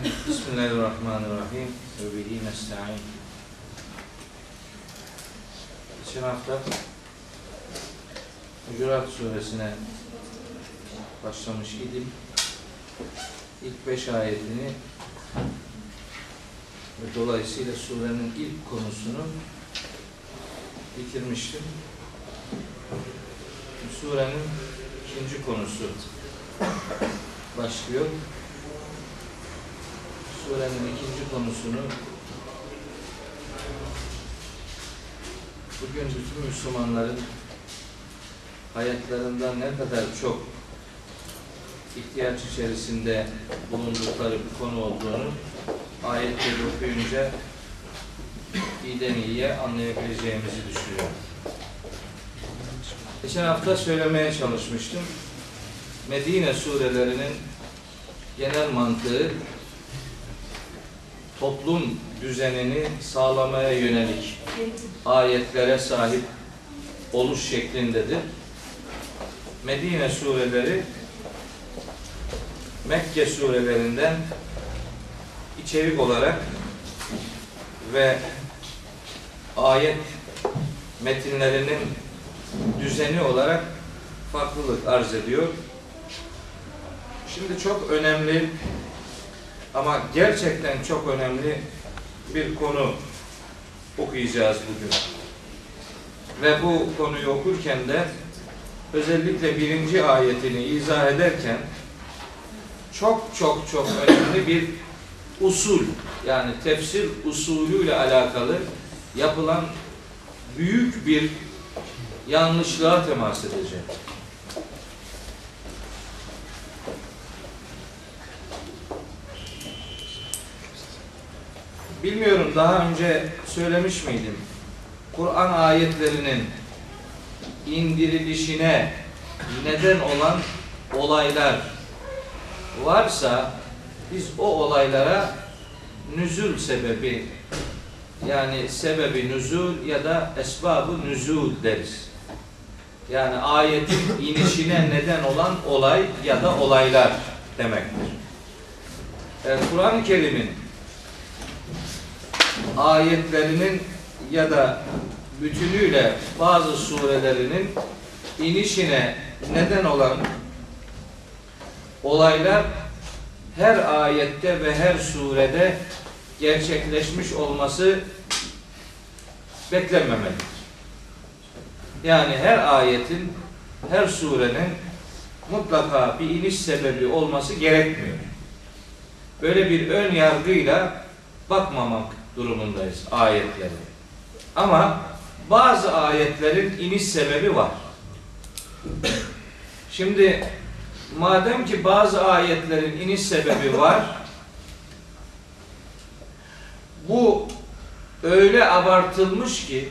Bismillahirrahmanirrahim. Ve bihi nesta'in. Geçen hafta Hucurat suresine başlamış idim. İlk beş ayetini ve dolayısıyla surenin ilk konusunu bitirmiştim. Surenin ikinci konusu başlıyor. Surenin ikinci konusunu bugün bütün Müslümanların hayatlarında ne kadar çok ihtiyaç içerisinde bulundukları bir konu olduğunu ayetleri okuyunca iyiden iyiye anlayabileceğimizi düşünüyorum. Geçen hafta söylemeye çalışmıştım. Medine surelerinin genel mantığı toplum düzenini sağlamaya yönelik ayetlere sahip oluş şeklindedir. Medine sureleri Mekke surelerinden içerik olarak ve ayet metinlerinin düzeni olarak farklılık arz ediyor. Şimdi çok önemli ama gerçekten çok önemli bir konu okuyacağız bugün. Ve bu konuyu okurken de özellikle birinci ayetini izah ederken çok çok çok önemli bir usul yani tefsir usulüyle alakalı yapılan büyük bir yanlışlığa temas edeceğim. Bilmiyorum daha önce söylemiş miydim? Kur'an ayetlerinin indirilişine neden olan olaylar varsa biz o olaylara nüzul sebebi yani sebebi nüzul ya da esbabı nüzul deriz. Yani ayetin inişine neden olan olay ya da olaylar demektir. Yani Kur'an-ı Kerim'in ayetlerinin ya da bütünüyle bazı surelerinin inişine neden olan olaylar her ayette ve her surede gerçekleşmiş olması beklenmemelidir. Yani her ayetin, her surenin mutlaka bir iniş sebebi olması gerekmiyor. Böyle bir ön yargıyla bakmamak durumundayız ayetleri. Ama bazı ayetlerin iniş sebebi var. Şimdi madem ki bazı ayetlerin iniş sebebi var, bu öyle abartılmış ki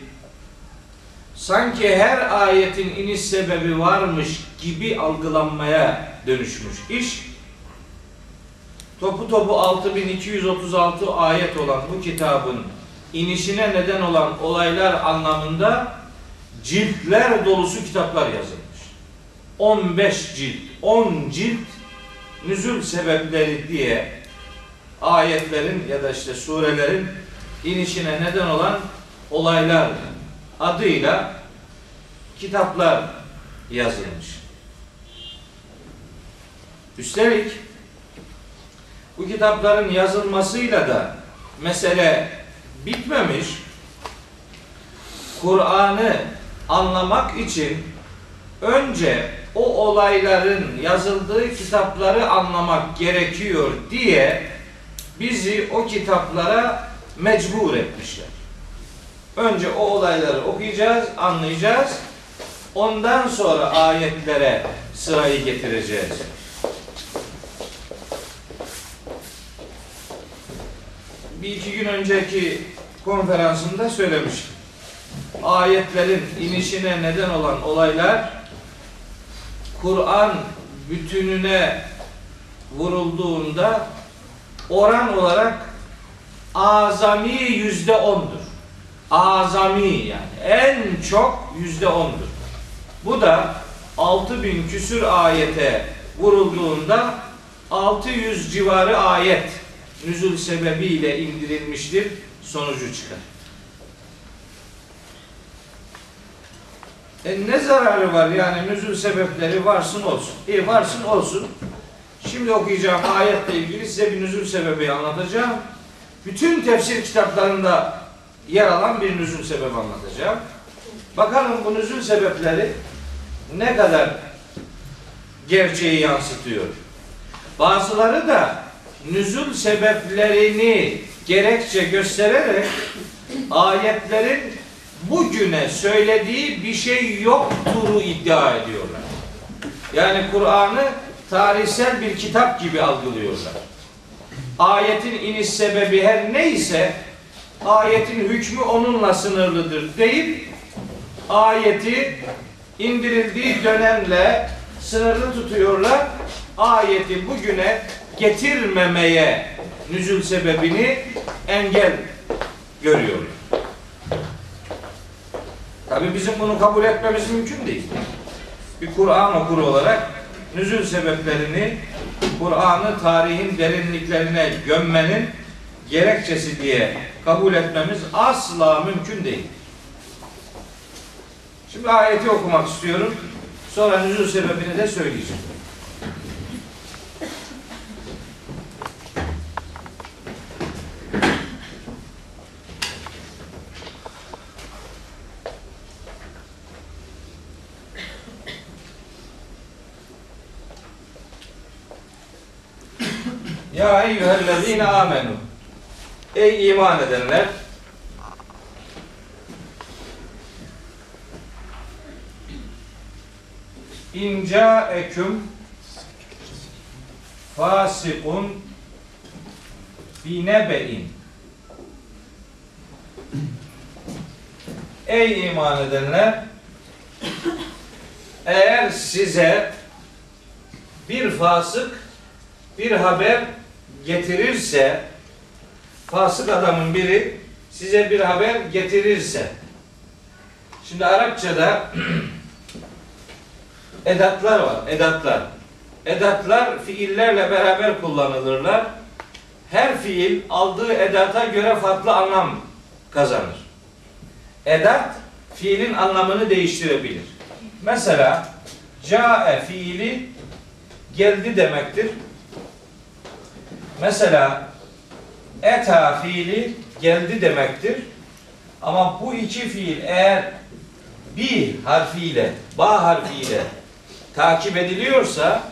sanki her ayetin iniş sebebi varmış gibi algılanmaya dönüşmüş iş. Topu topu 6236 ayet olan bu kitabın inişine neden olan olaylar anlamında ciltler dolusu kitaplar yazılmış. 15 cilt, 10 cilt nüzul sebepleri diye ayetlerin ya da işte surelerin inişine neden olan olaylar adıyla kitaplar yazılmış. Üstelik bu kitapların yazılmasıyla da mesele bitmemiş. Kur'an'ı anlamak için önce o olayların yazıldığı kitapları anlamak gerekiyor diye bizi o kitaplara mecbur etmişler. Önce o olayları okuyacağız, anlayacağız. Ondan sonra ayetlere sırayı getireceğiz. Bir iki gün önceki konferansımda söylemiştim. Ayetlerin inişine neden olan olaylar Kur'an bütününe vurulduğunda oran olarak azami yüzde ondur. Azami yani en çok yüzde ondur. Bu da 6000 küsür ayete vurulduğunda 600 civarı ayet nüzul sebebiyle indirilmiştir sonucu çıkar. E ne zararı var yani nüzul sebepleri varsın olsun. İyi varsın olsun. Şimdi okuyacağım ayetle ilgili size bir nüzul sebebi anlatacağım. Bütün tefsir kitaplarında yer alan bir nüzul sebebi anlatacağım. Bakalım bu nüzul sebepleri ne kadar gerçeği yansıtıyor. Bazıları da nüzul sebeplerini gerekçe göstererek ayetlerin bugüne söylediği bir şey yoktur iddia ediyorlar. Yani Kur'an'ı tarihsel bir kitap gibi algılıyorlar. Ayetin iniş sebebi her neyse ayetin hükmü onunla sınırlıdır deyip ayeti indirildiği dönemle sınırlı tutuyorlar. Ayeti bugüne getirmemeye nüzul sebebini engel görüyorlar. Tabi bizim bunu kabul etmemiz mümkün değil. Bir Kur'an okuru olarak nüzul sebeplerini Kur'an'ı tarihin derinliklerine gömmenin gerekçesi diye kabul etmemiz asla mümkün değil. Şimdi ayeti okumak istiyorum. Sonra nüzul sebebini de söyleyeceğim. Ya eyyühellezine amenu Ey iman edenler İnca eküm fasikun binebe'in Ey iman edenler eğer size bir fasık bir haber getirirse fasık adamın biri size bir haber getirirse şimdi Arapçada edatlar var. Edatlar. Edatlar fiillerle beraber kullanılırlar. Her fiil aldığı edata göre farklı anlam kazanır. Edat fiilin anlamını değiştirebilir. Mesela cae fiili geldi demektir. Mesela eta fiili geldi demektir. Ama bu iki fiil eğer bir harfiyle, ba harfiyle takip ediliyorsa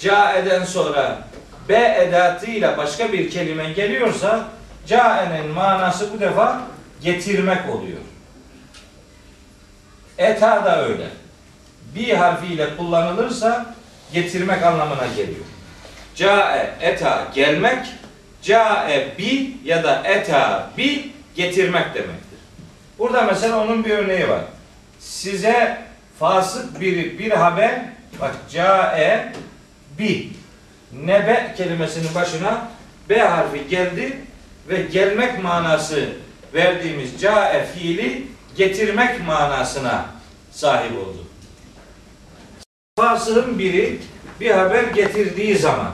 caeden sonra b edatıyla başka bir kelime geliyorsa caenin manası bu defa getirmek oluyor. Eta da öyle. Bir harfiyle kullanılırsa getirmek anlamına geliyor. Cae eta gelmek, cae bi ya da eta bi getirmek demektir. Burada mesela onun bir örneği var. Size fasık bir bir haber bak cae bi nebe kelimesinin başına b harfi geldi ve gelmek manası verdiğimiz cae fiili getirmek manasına sahip oldu. Fasığın biri bir haber getirdiği zaman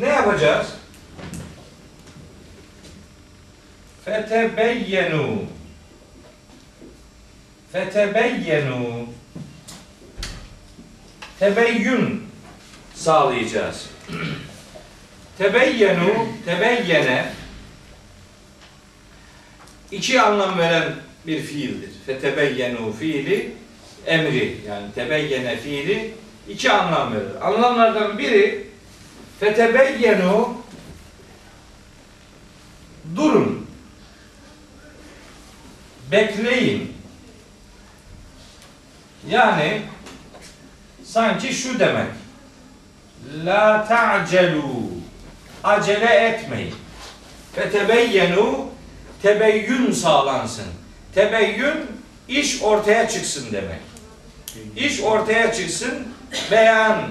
ne yapacağız? Fetebeyyenu Fetebeyyenu Tebeyyün sağlayacağız. Tebeyyenu, tebeyyene iki anlam veren bir fiildir. Fetebeyyenu fiili emri yani tebeyyene fiili iki anlam verir. Anlamlardan biri fetebeyyenu durun. Bekleyin. Yani sanki şu demek. La ta'celu. Acele etmeyin. Fetebeyyenu tebeyyün sağlansın. Tebeyyün iş ortaya çıksın demek. İş ortaya çıksın beyan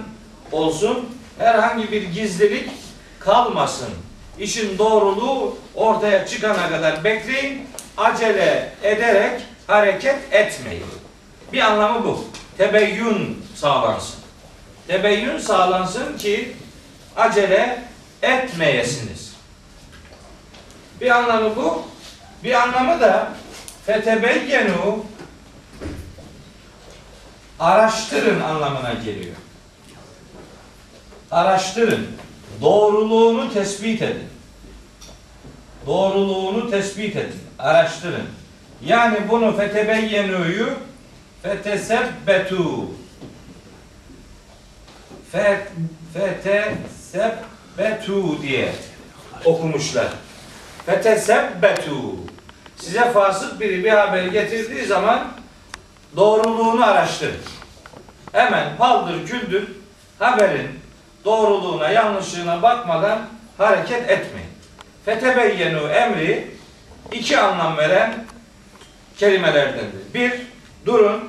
olsun herhangi bir gizlilik kalmasın işin doğruluğu ortaya çıkana kadar bekleyin acele ederek hareket etmeyin bir anlamı bu tebeyyün sağlansın. Tebeyyün sağlansın ki acele etmeyesiniz. Bir anlamı bu. Bir anlamı da fetebeyyenu araştırın anlamına geliyor. Araştırın. Doğruluğunu tespit edin. Doğruluğunu tespit edin. Araştırın. Yani bunu fetebeyyenu'yu fetesebbetu Fe- fetesebbetu diye okumuşlar. Fetesebbetu size fasık biri bir haber getirdiği zaman doğruluğunu araştırın. Hemen paldır küldür haberin doğruluğuna yanlışlığına bakmadan hareket etmeyin. Fetebeyyenu emri iki anlam veren kelimelerdendir. Bir, durun,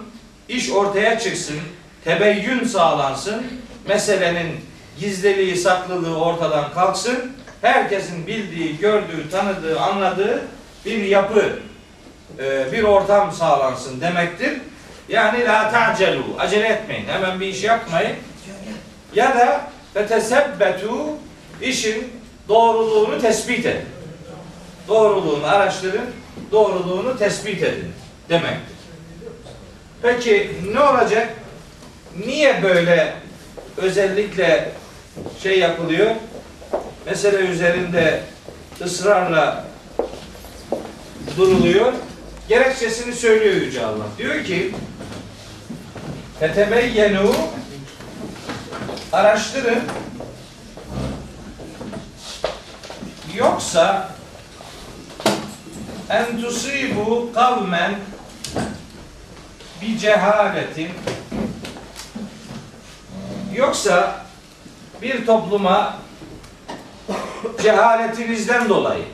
iş ortaya çıksın, tebeyyün sağlansın, meselenin gizliliği, saklılığı ortadan kalksın, herkesin bildiği, gördüğü, tanıdığı, anladığı bir yapı, e, bir ortam sağlansın demektir. Yani la ta'celu, acele etmeyin, hemen bir iş yapmayın. Ya da fetesebbetu, işin doğruluğunu tespit edin. Doğruluğunu araştırın, doğruluğunu tespit edin demektir. Peki ne olacak? Niye böyle özellikle şey yapılıyor? Mesele üzerinde ısrarla duruluyor. Gerekçesini söylüyor Yüce Allah. Diyor ki Fetebeyyenu araştırın. Yoksa en tusibu kavmen bi cehaletin yoksa bir topluma cehaletinizden dolayı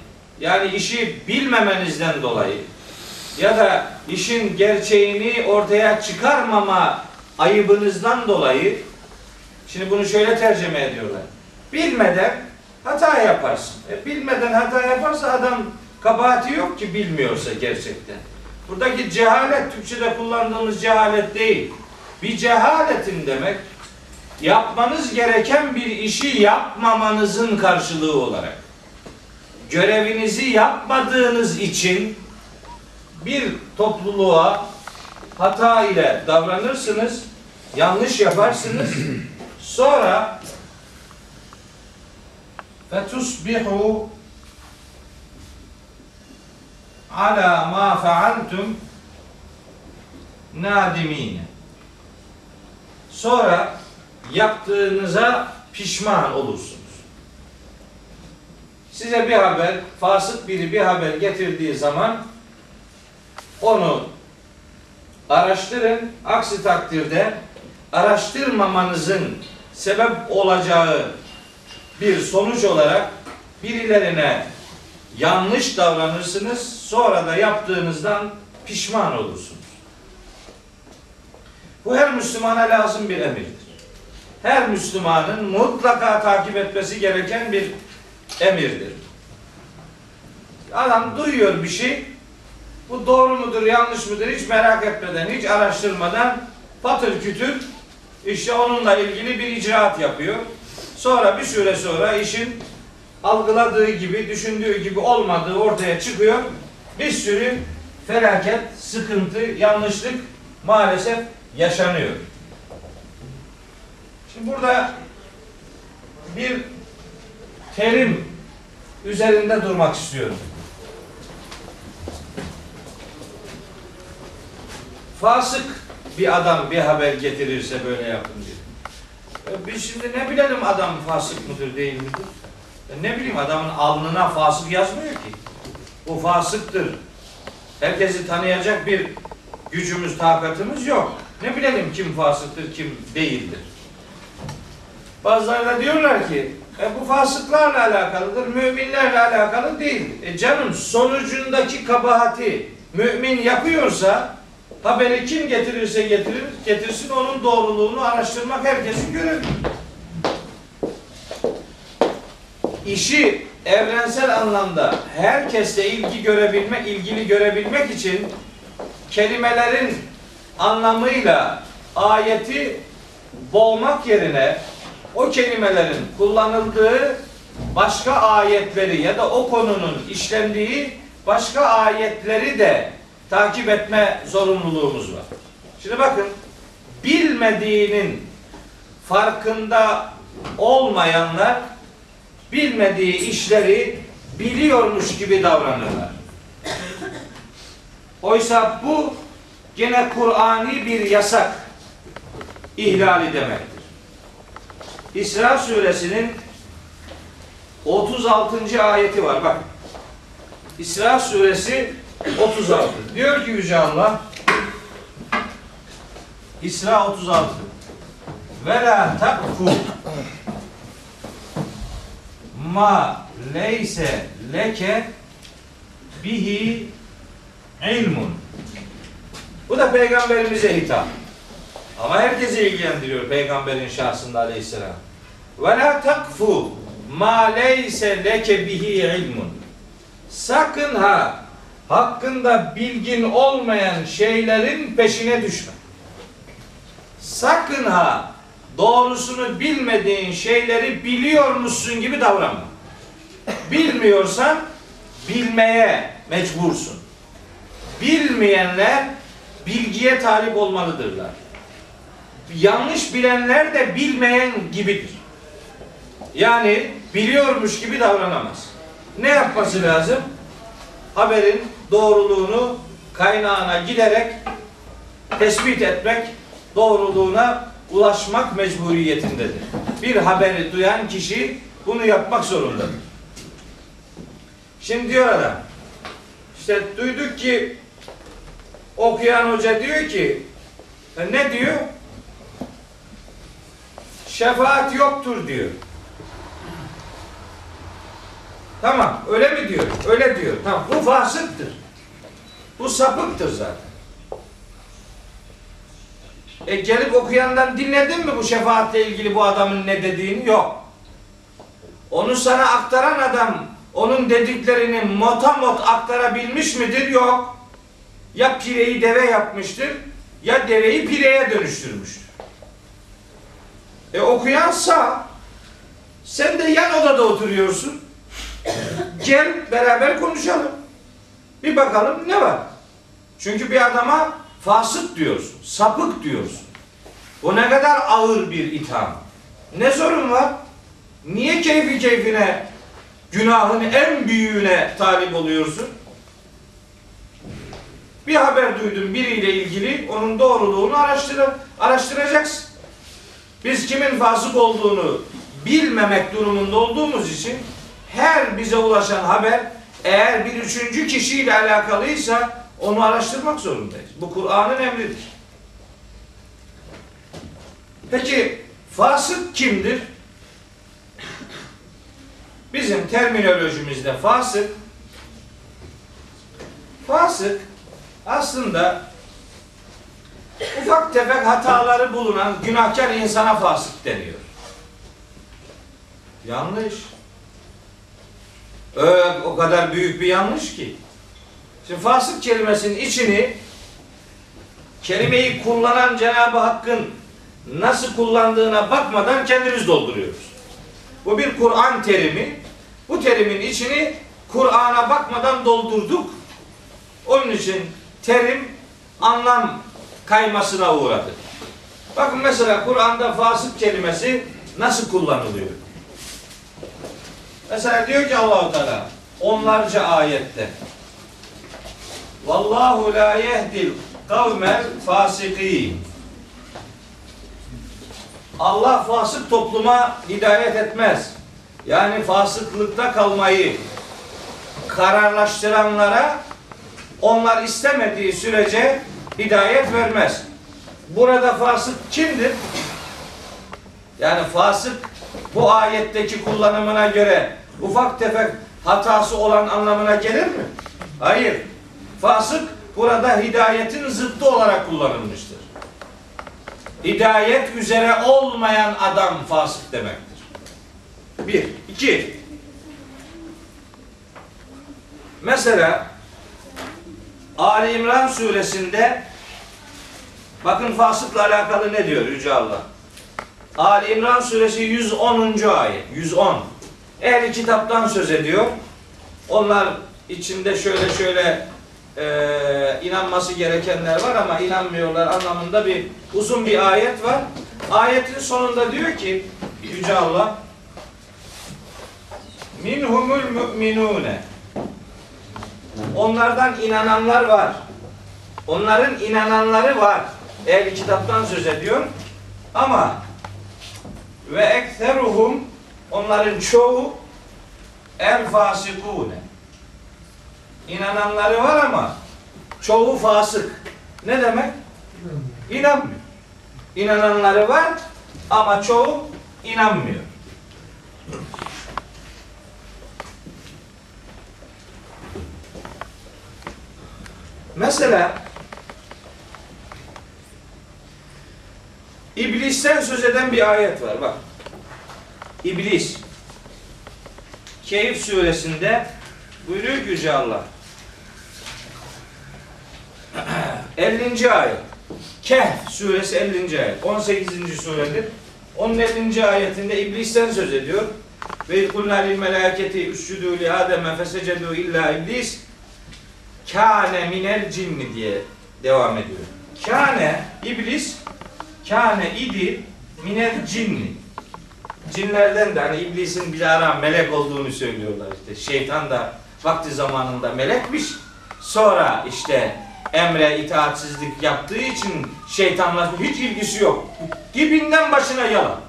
yani işi bilmemenizden dolayı ya da işin gerçeğini ortaya çıkarmama ayıbınızdan dolayı şimdi bunu şöyle tercüme ediyorlar. Bilmeden hata yaparsın. E, bilmeden hata yaparsa adam kabahati yok ki bilmiyorsa gerçekten. Buradaki cehalet Türkçe'de kullandığımız cehalet değil. Bir cehaletin demek yapmanız gereken bir işi yapmamanızın karşılığı olarak görevinizi yapmadığınız için bir topluluğa hata ile davranırsınız, yanlış yaparsınız. Sonra fetusbihu ala ma faaltum nadimine. Sonra yaptığınıza pişman olursunuz. Size bir haber, fasık biri bir haber getirdiği zaman onu araştırın. Aksi takdirde araştırmamanızın sebep olacağı bir sonuç olarak birilerine yanlış davranırsınız. Sonra da yaptığınızdan pişman olursunuz. Bu her Müslümana lazım bir emirdir. Her Müslümanın mutlaka takip etmesi gereken bir emirdir. Adam duyuyor bir şey, bu doğru mudur, yanlış mıdır hiç merak etmeden, hiç araştırmadan patır kütür işte onunla ilgili bir icraat yapıyor. Sonra bir süre sonra işin algıladığı gibi, düşündüğü gibi olmadığı ortaya çıkıyor. Bir sürü felaket, sıkıntı, yanlışlık maalesef yaşanıyor. Şimdi burada bir terim üzerinde durmak istiyorum. Fasık bir adam bir haber getirirse böyle yapın diyor. E Biz şimdi ne bilelim adam fasık mıdır değil midir? E Ne bileyim adamın alnına fasık yazmıyor ki. Bu fasıktır. Herkesi tanıyacak bir gücümüz, takatımız yok. Ne bilelim kim fasıktır, kim değildir. Bazıları da diyorlar ki e, bu fasıklarla alakalıdır, müminlerle alakalı değil. E canım sonucundaki kabahati mümin yapıyorsa haberi kim getirirse getirir, getirsin onun doğruluğunu araştırmak herkesin görevi. İşi evrensel anlamda herkesle ilgi görebilme, ilgili görebilmek için kelimelerin anlamıyla ayeti boğmak yerine o kelimelerin kullanıldığı başka ayetleri ya da o konunun işlendiği başka ayetleri de takip etme zorunluluğumuz var. Şimdi bakın bilmediğinin farkında olmayanlar bilmediği işleri biliyormuş gibi davranırlar. Oysa bu gene Kur'ani bir yasak ihlali demektir. İsra suresinin 36. ayeti var. Bak. İsra suresi 36. Diyor ki Yüce Allah İsra 36 Ve la takfu ma leyse leke bihi ilmun. Bu da peygamberimize hitap. Ama herkese ilgilendiriyor peygamberin şahsında aleyhisselam. Ve la takfu ma leyse leke bihi ilmun. Sakın ha hakkında bilgin olmayan şeylerin peşine düşme. Sakın ha doğrusunu bilmediğin şeyleri biliyormuşsun gibi davranma. Bilmiyorsan bilmeye mecbursun. Bilmeyenler bilgiye talip olmalıdırlar. Yanlış bilenler de bilmeyen gibidir. Yani biliyormuş gibi davranamaz. Ne yapması lazım? Haberin doğruluğunu kaynağına giderek tespit etmek, doğruluğuna ulaşmak mecburiyetindedir. Bir haberi duyan kişi bunu yapmak zorundadır. Şimdi diyor adam, işte duyduk ki okuyan hoca diyor ki e ne diyor? Şefaat yoktur diyor. Tamam öyle mi diyor? Öyle diyor. Tamam bu fasıktır. Bu sapıktır zaten. E gelip okuyandan dinledin mi bu şefaatle ilgili bu adamın ne dediğini? Yok. Onu sana aktaran adam onun dediklerini motamot aktarabilmiş midir? Yok. Ya pireyi deve yapmıştır ya deveyi pireye dönüştürmüştür. E okuyansa sen de yan odada oturuyorsun. Gel beraber konuşalım. Bir bakalım ne var. Çünkü bir adama fasık diyorsun, sapık diyorsun. O ne kadar ağır bir itham. Ne sorun var? Niye keyfi keyfine günahın en büyüğüne talip oluyorsun? Bir haber duydum biriyle ilgili onun doğruluğunu araştır araştıracaksın. Biz kimin fasık olduğunu bilmemek durumunda olduğumuz için her bize ulaşan haber eğer bir üçüncü kişiyle alakalıysa onu araştırmak zorundayız. Bu Kur'an'ın emridir. Peki fasık kimdir? Bizim terminolojimizde fasık fasık aslında ufak tefek hataları bulunan günahkar insana fasık deniyor. Yanlış. Öyle, o kadar büyük bir yanlış ki. Şimdi fasık kelimesinin içini kelimeyi kullanan Cenab-ı Hakk'ın nasıl kullandığına bakmadan kendimiz dolduruyoruz. Bu bir Kur'an terimi. Bu terimin içini Kur'an'a bakmadan doldurduk. Onun için terim anlam kaymasına uğradı. Bakın mesela Kur'an'da fasık kelimesi nasıl kullanılıyor? Mesela diyor ki Allahu Teala onlarca ayette Vallahu la yehdil kavmel fasikin Allah fasık topluma hidayet etmez. Yani fasıklıkta kalmayı kararlaştıranlara onlar istemediği sürece hidayet vermez. Burada fasık kimdir? Yani fasık bu ayetteki kullanımına göre ufak tefek hatası olan anlamına gelir mi? Hayır. Fasık burada hidayetin zıttı olarak kullanılmıştır. Hidayet üzere olmayan adam fasık demektir. Bir. iki. Mesela Ali İmran suresinde Bakın fasıkla alakalı ne diyor Yüce Allah? Ali İmran suresi 110. ayet. 110. Ehli kitaptan söz ediyor. Onlar içinde şöyle şöyle e, inanması gerekenler var ama inanmıyorlar anlamında bir uzun bir ayet var. Ayetin sonunda diyor ki Yüce Allah minhumul mu'minune Onlardan inananlar var. Onların inananları var. Ehli kitaptan söz ediyor. Ama ve ekseruhum onların çoğu el fasikune. İnananları var ama çoğu fasık. Ne demek? İnanmıyor. İnananları var ama çoğu inanmıyor. Mesela İblisten söz eden bir ayet var bak. İblis Keyif suresinde buyuruyor ki Yüce Allah 50. ayet Kehf suresi 50. ayet 18. suredir. Onun 50. ayetinde iblisten söz ediyor. Ve kulna lil melaketi üscudu li ademe fesecedu illa iblis kâne minel cinni diye devam ediyor. Kâne iblis kâne idi minel cinni. Cinlerden de hani iblisin bir ara melek olduğunu söylüyorlar işte. Şeytan da vakti zamanında melekmiş. Sonra işte emre itaatsizlik yaptığı için şeytanla hiç ilgisi yok. Dibinden başına yalan.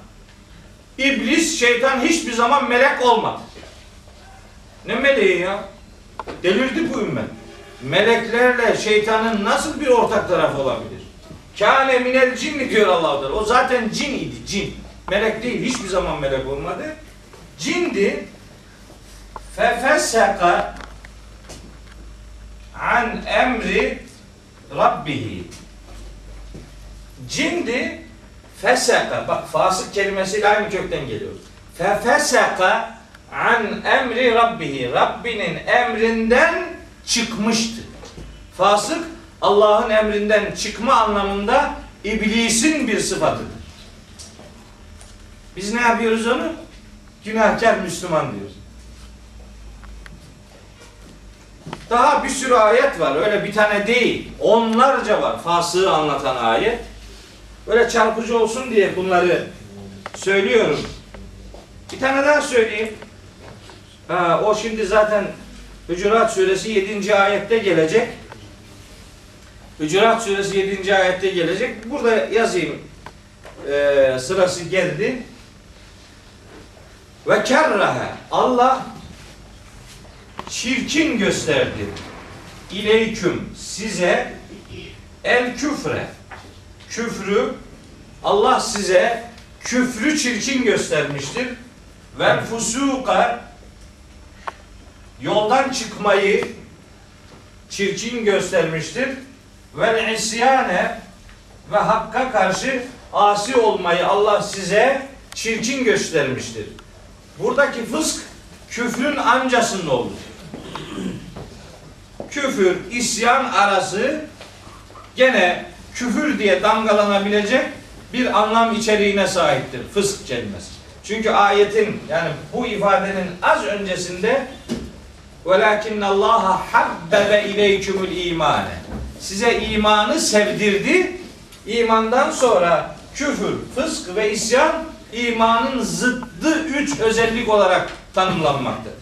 İblis, şeytan hiçbir zaman melek olmadı. Ne meleği ya? Delirdi bu ümmet. Meleklerle şeytanın nasıl bir ortak tarafı olabilir? Kâne minel cinni diyor allah Teala. O zaten cin idi, cin. Melek değil, hiçbir zaman melek olmadı. Cindi. Fefesseka an emri Rabbihi. Cindi feseka. Bak fasık kelimesiyle aynı kökten geliyor. Fefeseka an emri Rabbihi. Rabbinin emrinden çıkmıştı. Fasık Allah'ın emrinden çıkma anlamında iblisin bir sıfatıdır. Biz ne yapıyoruz onu? Günahkar Müslüman diyoruz. Daha bir sürü ayet var. Öyle bir tane değil. Onlarca var. Fasığı anlatan ayet. Böyle çarpıcı olsun diye bunları söylüyorum. Bir tane daha söyleyeyim. Ha, o şimdi zaten Hücurat suresi 7. ayette gelecek. Hücurat suresi 7. ayette gelecek. Burada yazayım. Ee, sırası geldi. Ve kerrahe Allah çirkin gösterdi. İleyküm size el küfre küfrü Allah size küfrü çirkin göstermiştir. Ve fusuka yoldan çıkmayı çirkin göstermiştir vel isyane ve hakka karşı asi olmayı Allah size çirkin göstermiştir. Buradaki fısk küfrün amcasının oldu. Küfür, isyan arası gene küfür diye damgalanabilecek bir anlam içeriğine sahiptir fısk kelimesi. Çünkü ayetin yani bu ifadenin az öncesinde velakinne Allaha habbebe ileykümül imane Size imanı sevdirdi. İmandan sonra küfür, fısk ve isyan imanın zıddı üç özellik olarak tanımlanmaktadır.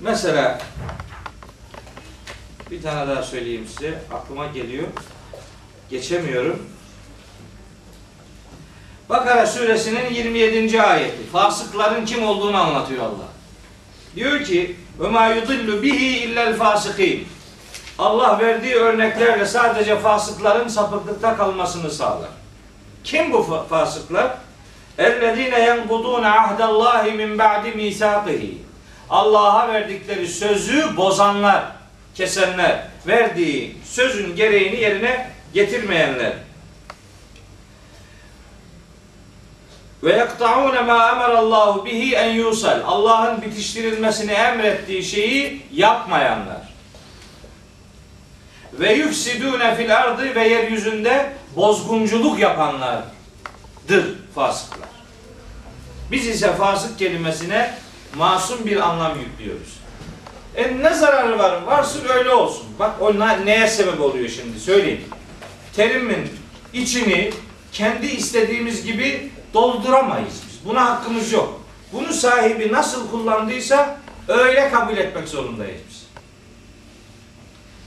Mesela bir tane daha söyleyeyim size. Aklıma geliyor. Geçemiyorum. Bakara suresinin 27. ayeti. Fasıkların kim olduğunu anlatıyor Allah. Diyor ki: "Ve ma yudillu bihi illel fasikin." Allah verdiği örneklerle sadece fasıkların sapıklıkta kalmasını sağlar. Kim bu fasıklar? اَلَّذ۪ينَ يَنْقُضُونَ عَهْدَ اللّٰهِ مِنْ بَعْدِ مِيثَاقِهِ Allah'a verdikleri sözü bozanlar, kesenler, verdiği sözün gereğini yerine getirmeyenler. Ve yekta'un ma emarallahu bihi en yusal. Allah'ın bitiştirilmesini emrettiği şeyi yapmayanlar. ve yufsidune fil ardı ve yeryüzünde bozgunculuk yapanlardır fasıklar. Biz ise fasık kelimesine masum bir anlam yüklüyoruz. E ne zararı var? Varsın öyle olsun. Bak o ne- neye sebep oluyor şimdi söyleyeyim. Terimin içini kendi istediğimiz gibi dolduramayız biz. Buna hakkımız yok. Bunu sahibi nasıl kullandıysa öyle kabul etmek zorundayız biz.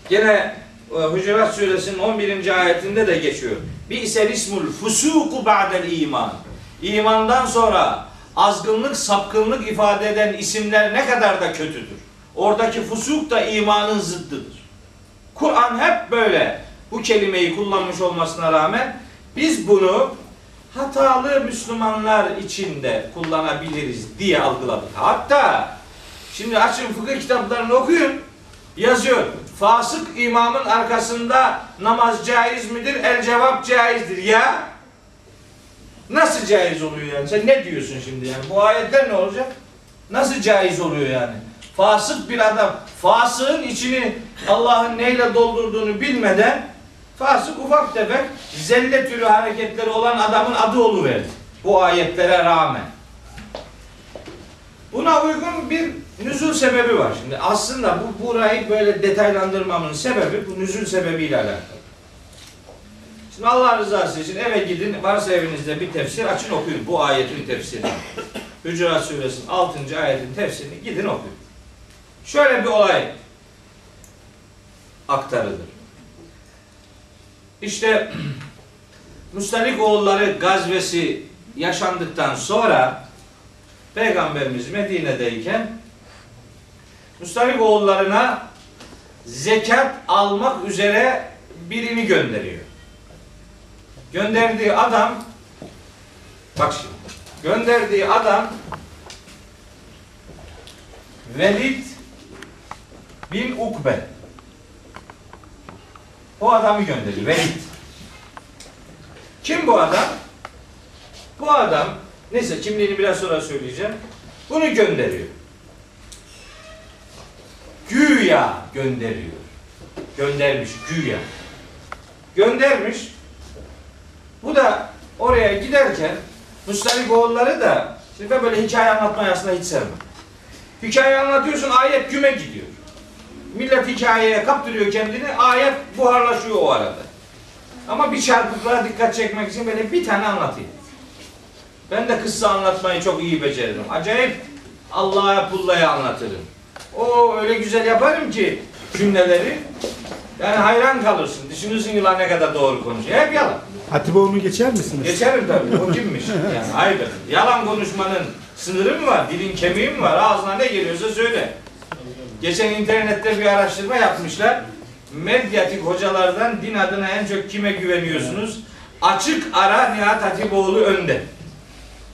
Gene e, Hucurat suresinin 11. ayetinde de geçiyor. Bir ise ismul fusuku ba'del iman. İmandan sonra azgınlık, sapkınlık ifade eden isimler ne kadar da kötüdür. Oradaki fusuk da imanın zıddıdır. Kur'an hep böyle bu kelimeyi kullanmış olmasına rağmen biz bunu hatalı Müslümanlar için de kullanabiliriz diye algıladık. Hatta şimdi açın fıkıh kitaplarını okuyun. Yazıyor. Fasık imamın arkasında namaz caiz midir? El cevap caizdir. Ya nasıl caiz oluyor yani? Sen ne diyorsun şimdi yani? Bu ayetler ne olacak? Nasıl caiz oluyor yani? Fasık bir adam, fasığın içini Allah'ın neyle doldurduğunu bilmeden fasık ufak tefek zelle türü hareketleri olan adamın adı oluverdi. Bu ayetlere rağmen. Buna uygun bir nüzul sebebi var. Şimdi aslında bu burayı böyle detaylandırmamın sebebi bu nüzul sebebiyle alakalı. Şimdi Allah rızası için eve gidin, varsa evinizde bir tefsir açın okuyun bu ayetin tefsirini. Hücurat suresinin 6. ayetin tefsirini gidin okuyun. Şöyle bir olay aktarılır. İşte Müstalik oğulları gazvesi yaşandıktan sonra Peygamberimiz Medine'deyken Müstalik oğullarına zekat almak üzere birini gönderiyor. Gönderdiği adam bak şimdi gönderdiği adam Velid bin Ukbe. O adamı gönderiyor. Velid. Kim bu adam? Bu adam neyse kimliğini biraz sonra söyleyeceğim. Bunu gönderiyor. Güya gönderiyor. Göndermiş güya. Göndermiş. Bu da oraya giderken Müstalik oğulları da şimdi ben böyle hikaye anlatmayı aslında hiç sevmem. Hikaye anlatıyorsun ayet güme gidiyor. Millet hikayeye kaptırıyor kendini ayet buharlaşıyor o arada. Ama bir çarpıklığa dikkat çekmek için böyle bir tane anlatayım. Ben de kıssa anlatmayı çok iyi beceririm. Acayip Allah'a pullaya anlatırım. O öyle güzel yaparım ki cümleleri. Yani hayran kalırsın. Düşünürsün ki lan ne kadar doğru konuşuyor. Hep yalan. Hatipoğlu'nu geçer misiniz? Geçerim tabii. O kimmiş? Yani hayır. Yalan konuşmanın sınırı mı var? Dilin kemiği mi var? Ağzına ne geliyorsa söyle. Geçen internette bir araştırma yapmışlar. Medyatik hocalardan din adına en çok kime güveniyorsunuz? Açık ara Nihat Hatipoğlu önde.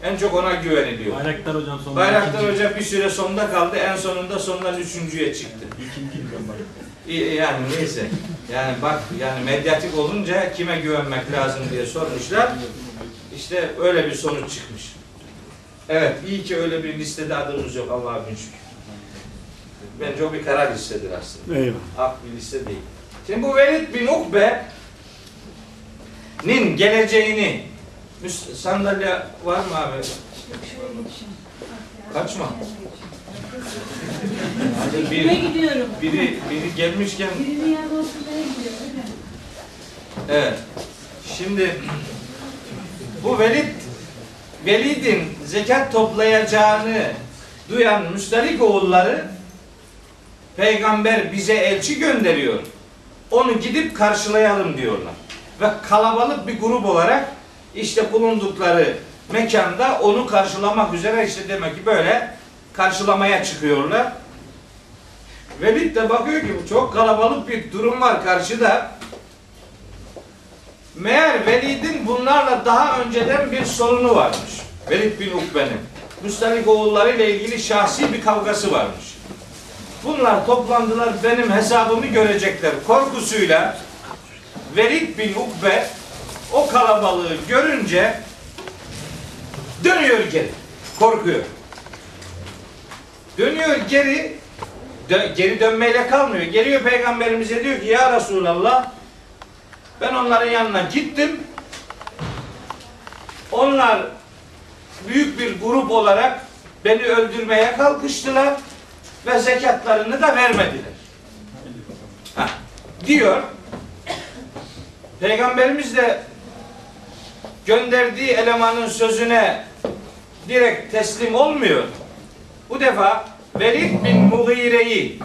En çok ona güveniliyor. Bayraktar hocam sonunda Bayraktar ikinci- Hoca bir süre sonda kaldı. En sonunda sondan üçüncüye çıktı. ben İyi, Yani neyse. Yani bak yani medyatik olunca kime güvenmek lazım diye sormuşlar. İşte öyle bir sonuç çıkmış. Evet, iyi ki öyle bir listede adımız yok Allah'a bin şükür. Bence o bir karar listedir aslında. Eyvallah. Ak bir liste değil. Şimdi bu Velid bin Ukbe'nin geleceğini sandalye var mı abi? Kaçma. Hadi bir, gidiyorum? biri, biri gelmişken Birinin yanında oturmaya gidiyorum. Evet. Şimdi bu Velid Velid'in zekat toplayacağını duyan Müstalik oğulları peygamber bize elçi gönderiyor. Onu gidip karşılayalım diyorlar. Ve kalabalık bir grup olarak işte bulundukları mekanda onu karşılamak üzere işte demek ki böyle karşılamaya çıkıyorlar. Velid de bakıyor ki çok kalabalık bir durum var karşıda. Meğer Velid'in bunlarla daha önceden bir sorunu varmış. Velid bin Ukbe'nin. Müstalik oğulları ile ilgili şahsi bir kavgası varmış. Bunlar toplandılar benim hesabımı görecekler korkusuyla Velid bin Ukbe o kalabalığı görünce dönüyor geri. Korkuyor. Dönüyor geri dö- geri dönmeyle kalmıyor. Geliyor peygamberimize diyor ki ya Resulallah ben onların yanına gittim. Onlar büyük bir grup olarak beni öldürmeye kalkıştılar ve zekatlarını da vermediler. Heh, diyor. Peygamberimiz de gönderdiği elemanın sözüne direkt teslim olmuyor. Bu defa Velid bin Mughire'yi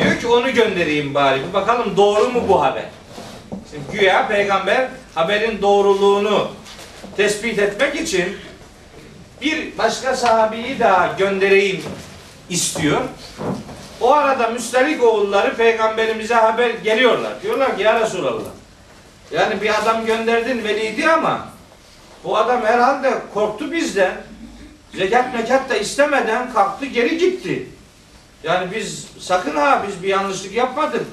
diyor ki onu göndereyim bari. Bir bakalım doğru mu bu haber? Şimdi güya peygamber haberin doğruluğunu tespit etmek için bir başka sahabeyi daha göndereyim istiyor. O arada Müstelik oğulları peygamberimize haber geliyorlar. Diyorlar ki ya Resulallah. Yani bir adam gönderdin veliydi ama bu adam herhalde korktu bizden. Zekat mekat da istemeden kalktı geri gitti. Yani biz sakın ha biz bir yanlışlık yapmadık.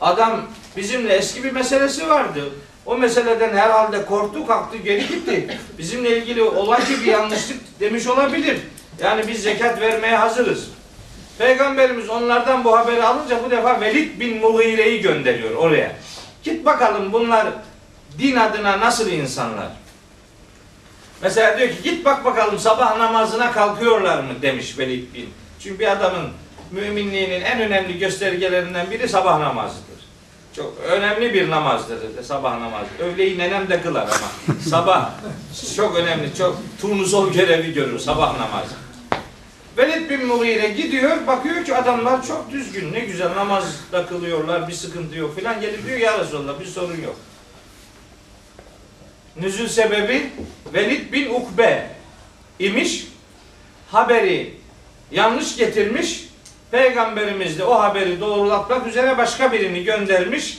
Adam bizimle eski bir meselesi vardı. O meseleden herhalde korktu kalktı geri gitti. Bizimle ilgili olay ki bir yanlışlık demiş olabilir. Yani biz zekat vermeye hazırız. Peygamberimiz onlardan bu haberi alınca bu defa Velid bin Mughire'yi gönderiyor oraya. Git bakalım bunlar din adına nasıl insanlar? Mesela diyor ki git bak bakalım sabah namazına kalkıyorlar mı demiş Velid bin. Çünkü bir adamın müminliğinin en önemli göstergelerinden biri sabah namazıdır. Çok önemli bir namazdır sabah namazı. Öğleyi nenem de kılar ama sabah çok önemli, çok turnusol görevi görür sabah namazı. Velid bin Mughire gidiyor, bakıyor ki adamlar çok düzgün, ne güzel namaz da kılıyorlar, bir sıkıntı yok filan. Gelip diyor ya Resulallah bir sorun yok. Nüzül sebebi Velid bin Ukbe imiş. Haberi yanlış getirmiş. Peygamberimiz de o haberi doğrulatmak üzere başka birini göndermiş.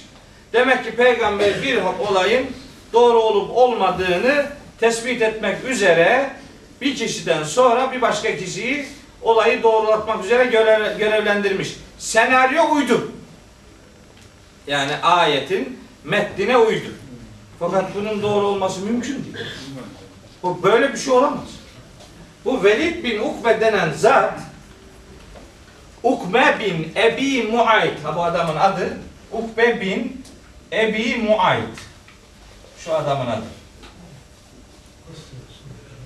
Demek ki peygamber bir olayın doğru olup olmadığını tespit etmek üzere bir kişiden sonra bir başka kişiyi olayı doğrulatmak üzere görev- görevlendirmiş. Senaryo uydu. Yani ayetin metnine uydu. Fakat bunun doğru olması mümkün değil. Bu böyle bir şey olamaz. Bu Velid bin Ukbe denen zat Ukbe bin Ebi Muayt ha bu adamın adı Ukbe bin Ebi Muayt şu adamın adı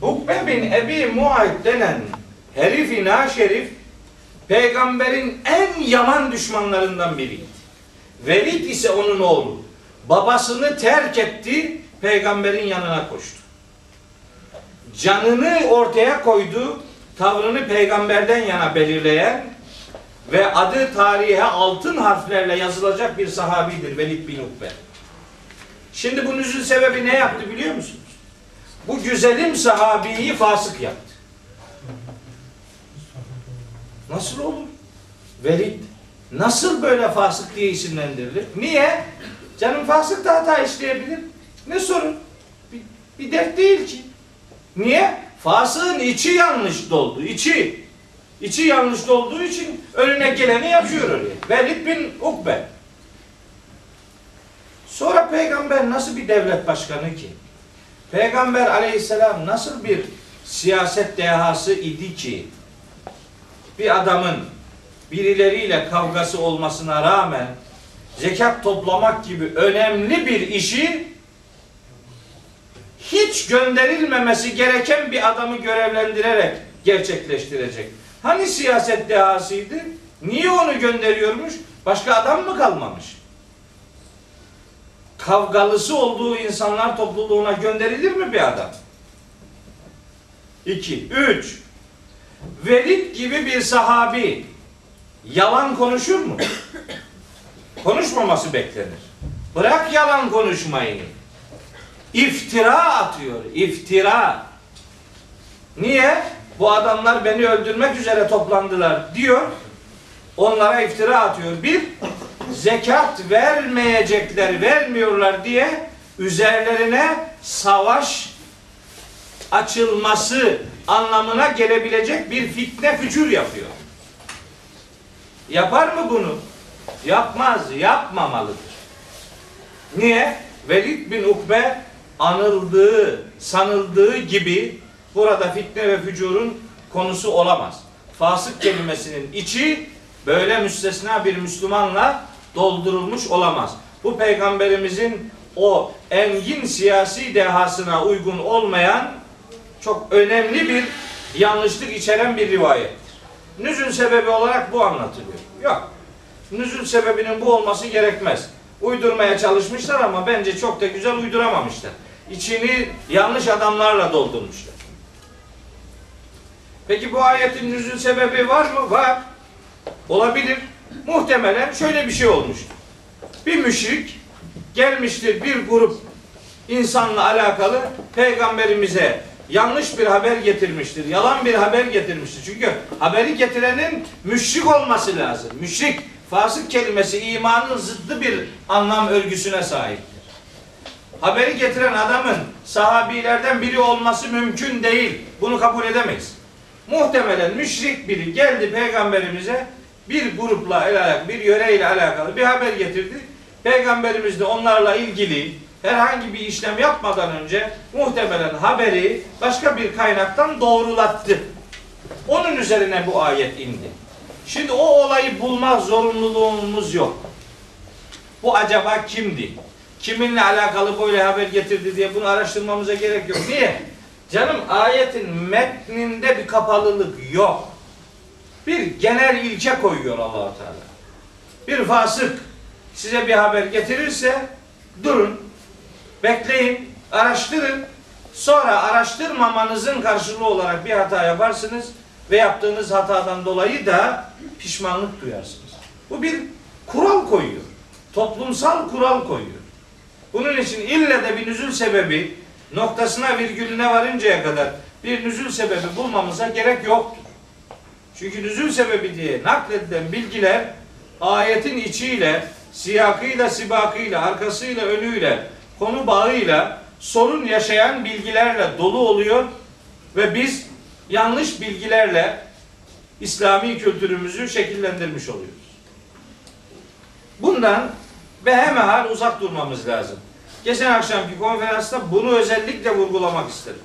Ukbe bin Ebi Muayt denen herifi naşerif peygamberin en yaman düşmanlarından biriydi. Velid ise onun oğlu. Babasını terk etti, peygamberin yanına koştu. Canını ortaya koydu, tavrını peygamberden yana belirleyen ve adı tarihe altın harflerle yazılacak bir sahabidir Velid bin Ukbe. Şimdi bu nüzül sebebi ne yaptı biliyor musunuz? Bu güzelim sahabiyi fasık yaptı. Nasıl olur? Velid nasıl böyle fasık diye isimlendirilir? Niye? Canım fasık da hata işleyebilir. Ne sorun? Bir, bir dert değil ki. Niye? Fasığın içi yanlış doldu. içi. İçi yanlış dolduğu için önüne geleni yapıyor oraya. Velid bin Ukbe. Sonra peygamber nasıl bir devlet başkanı ki? Peygamber aleyhisselam nasıl bir siyaset dehası idi ki? Bir adamın birileriyle kavgası olmasına rağmen zekat toplamak gibi önemli bir işi hiç gönderilmemesi gereken bir adamı görevlendirerek gerçekleştirecek. Hani siyaset dehasıydı? Niye onu gönderiyormuş? Başka adam mı kalmamış? Kavgalısı olduğu insanlar topluluğuna gönderilir mi bir adam? İki. Üç. Velid gibi bir sahabi yalan konuşur mu? Konuşmaması beklenir. Bırak yalan konuşmayı. İftira atıyor. İftira. Niye? Bu adamlar beni öldürmek üzere toplandılar diyor. Onlara iftira atıyor. Bir, zekat vermeyecekler, vermiyorlar diye üzerlerine savaş açılması anlamına gelebilecek bir fitne fücur yapıyor. Yapar mı bunu? Yapmaz, yapmamalıdır. Niye? Velid bin Ukbe anıldığı, sanıldığı gibi burada fitne ve fücurun konusu olamaz. Fasık kelimesinin içi böyle müstesna bir Müslümanla doldurulmuş olamaz. Bu peygamberimizin o engin siyasi dehasına uygun olmayan çok önemli bir yanlışlık içeren bir rivayettir. Nüzül sebebi olarak bu anlatılıyor. Yok. Nüzül sebebinin bu olması gerekmez. Uydurmaya çalışmışlar ama bence çok da güzel uyduramamışlar. İçini yanlış adamlarla doldurmuşlar. Peki bu ayetin nüzül sebebi var mı? Var. Olabilir. Muhtemelen şöyle bir şey olmuştur. Bir müşrik gelmiştir bir grup insanla alakalı peygamberimize yanlış bir haber getirmiştir. Yalan bir haber getirmiştir. Çünkü haberi getirenin müşrik olması lazım. Müşrik, fasık kelimesi imanın zıddı bir anlam örgüsüne sahiptir. Haberi getiren adamın sahabilerden biri olması mümkün değil. Bunu kabul edemeyiz. Muhtemelen müşrik biri geldi peygamberimize bir grupla alakalı, bir yöreyle alakalı bir haber getirdi. Peygamberimiz de onlarla ilgili herhangi bir işlem yapmadan önce muhtemelen haberi başka bir kaynaktan doğrulattı. Onun üzerine bu ayet indi. Şimdi o olayı bulmak zorunluluğumuz yok. Bu acaba kimdi? Kiminle alakalı böyle haber getirdi diye bunu araştırmamıza gerek yok. Niye? Canım ayetin metninde bir kapalılık yok. Bir genel ilke koyuyor allah Teala. Bir fasık size bir haber getirirse durun, bekleyin, araştırın. Sonra araştırmamanızın karşılığı olarak bir hata yaparsınız ve yaptığınız hatadan dolayı da pişmanlık duyarsınız. Bu bir kural koyuyor. Toplumsal kural koyuyor. Bunun için ille de bir nüzül sebebi noktasına virgülüne varıncaya kadar bir nüzül sebebi bulmamıza gerek yoktur. Çünkü nüzül sebebi diye nakledilen bilgiler ayetin içiyle, siyakıyla, sibakıyla, arkasıyla, önüyle, konu bağıyla sorun yaşayan bilgilerle dolu oluyor ve biz yanlış bilgilerle İslami kültürümüzü şekillendirmiş oluyoruz. Bundan behemehal uzak durmamız lazım. Geçen akşamki konferansta bunu özellikle vurgulamak istedim.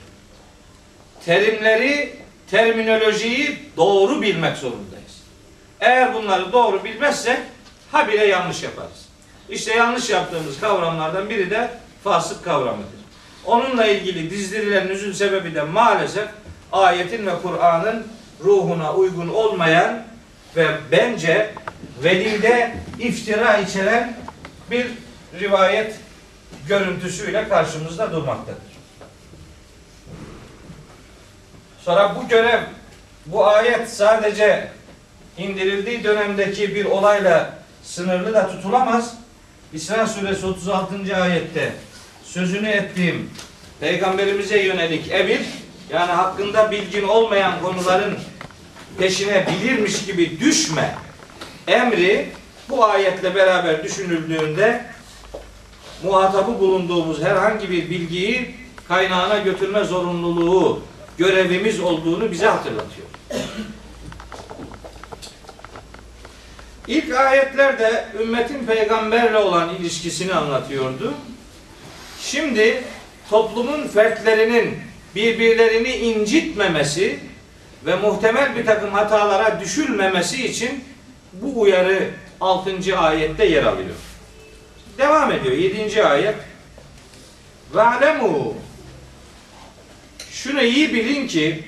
Terimleri, terminolojiyi doğru bilmek zorundayız. Eğer bunları doğru bilmezsek habire yanlış yaparız. İşte yanlış yaptığımız kavramlardan biri de fasık kavramıdır. Onunla ilgili dizdirilen nüzül sebebi de maalesef ayetin ve Kur'an'ın ruhuna uygun olmayan ve bence velide iftira içeren bir rivayet görüntüsüyle karşımızda durmaktadır. Sonra bu görev, bu ayet sadece indirildiği dönemdeki bir olayla sınırlı da tutulamaz. İsra suresi 36. ayette sözünü ettiğim peygamberimize yönelik emir yani hakkında bilgin olmayan konuların peşine bilirmiş gibi düşme emri bu ayetle beraber düşünüldüğünde muhatabı bulunduğumuz herhangi bir bilgiyi kaynağına götürme zorunluluğu görevimiz olduğunu bize hatırlatıyor. İlk ayetlerde ümmetin peygamberle olan ilişkisini anlatıyordu. Şimdi toplumun fertlerinin birbirlerini incitmemesi ve muhtemel bir takım hatalara düşülmemesi için bu uyarı 6. ayette yer alıyor. Devam ediyor 7. ayet. Ve şunu iyi bilin ki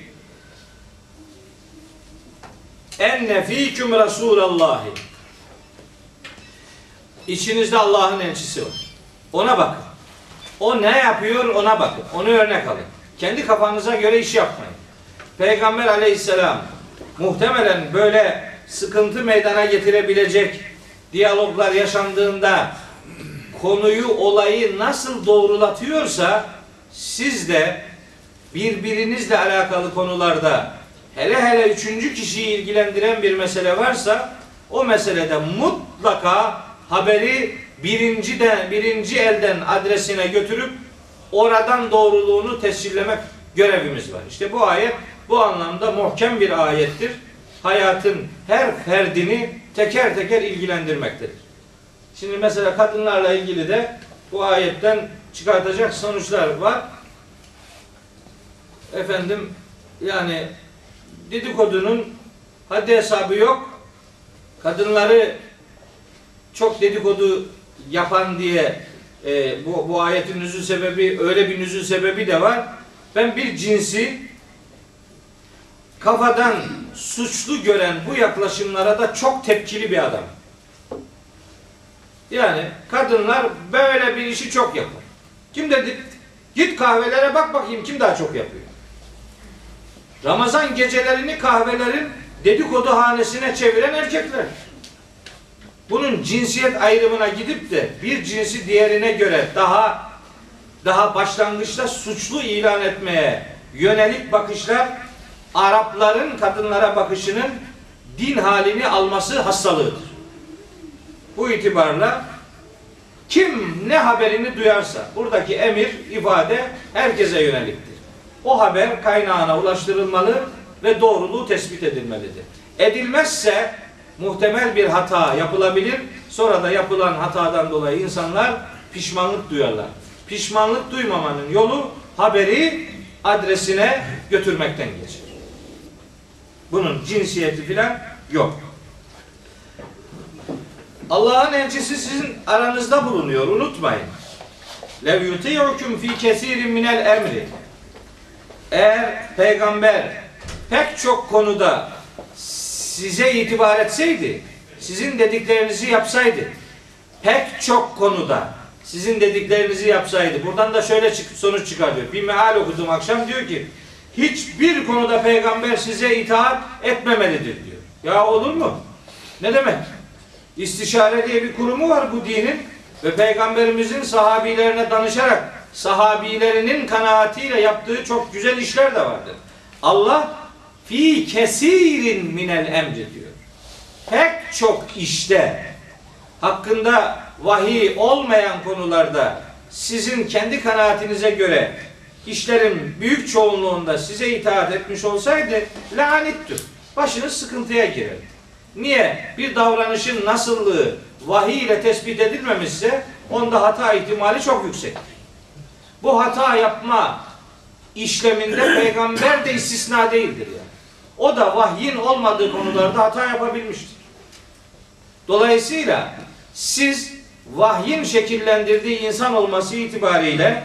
enne fîküm Resûlallâhi İçinizde Allah'ın elçisi var. Ona bakın. O ne yapıyor ona bakın. Onu örnek alın. Kendi kafanıza göre iş yapmayın. Peygamber aleyhisselam muhtemelen böyle sıkıntı meydana getirebilecek diyaloglar yaşandığında konuyu, olayı nasıl doğrulatıyorsa siz de birbirinizle alakalı konularda hele hele üçüncü kişiyi ilgilendiren bir mesele varsa o meselede mutlaka haberi birinci de, birinci elden adresine götürüp oradan doğruluğunu tescillemek görevimiz var. İşte bu ayet bu anlamda muhkem bir ayettir. Hayatın her ferdini teker teker ilgilendirmektedir. Şimdi mesela kadınlarla ilgili de bu ayetten çıkartacak sonuçlar var. Efendim yani dedikodunun haddi hesabı yok. kadınları çok dedikodu yapan diye e, bu, bu ayetin nüzul sebebi öyle bir nüzul sebebi de var. Ben bir cinsi kafadan suçlu gören bu yaklaşımlara da çok tepkili bir adam. Yani kadınlar böyle bir işi çok yapar. Kim dedi? Git kahvelere bak bakayım kim daha çok yapıyor. Ramazan gecelerini kahvelerin dedikodu hanesine çeviren erkekler. Bunun cinsiyet ayrımına gidip de bir cinsi diğerine göre daha daha başlangıçta suçlu ilan etmeye yönelik bakışlar Arapların kadınlara bakışının din halini alması hastalığıdır. Bu itibarla kim ne haberini duyarsa buradaki emir, ifade herkese yöneliktir. O haber kaynağına ulaştırılmalı ve doğruluğu tespit edilmelidir. Edilmezse muhtemel bir hata yapılabilir. Sonra da yapılan hatadan dolayı insanlar pişmanlık duyarlar. Pişmanlık duymamanın yolu haberi adresine götürmekten geçer. Bunun cinsiyeti filan yok. Allah'ın elçisi sizin aranızda bulunuyor. Unutmayın. Lev yuti'ukum fi kesirin minel emri. Eğer peygamber pek çok konuda size itibar etseydi, sizin dediklerinizi yapsaydı, pek çok konuda sizin dediklerinizi yapsaydı, buradan da şöyle sonuç çıkarıyor. Bir meal okudum akşam diyor ki, hiçbir konuda peygamber size itaat etmemelidir diyor. Ya olur mu? Ne demek? İstişare diye bir kurumu var bu dinin ve peygamberimizin sahabilerine danışarak sahabilerinin kanaatiyle yaptığı çok güzel işler de vardır. Allah fi kesirin minel emri diyor. Pek çok işte hakkında vahiy olmayan konularda sizin kendi kanaatinize göre işlerin büyük çoğunluğunda size itaat etmiş olsaydı lanettür. Başınız sıkıntıya girer. Niye? Bir davranışın nasıllığı vahiy ile tespit edilmemişse onda hata ihtimali çok yüksek. Bu hata yapma işleminde peygamber de istisna değildir yani. O da vahyin olmadığı konularda hata yapabilmiştir. Dolayısıyla siz vahyin şekillendirdiği insan olması itibariyle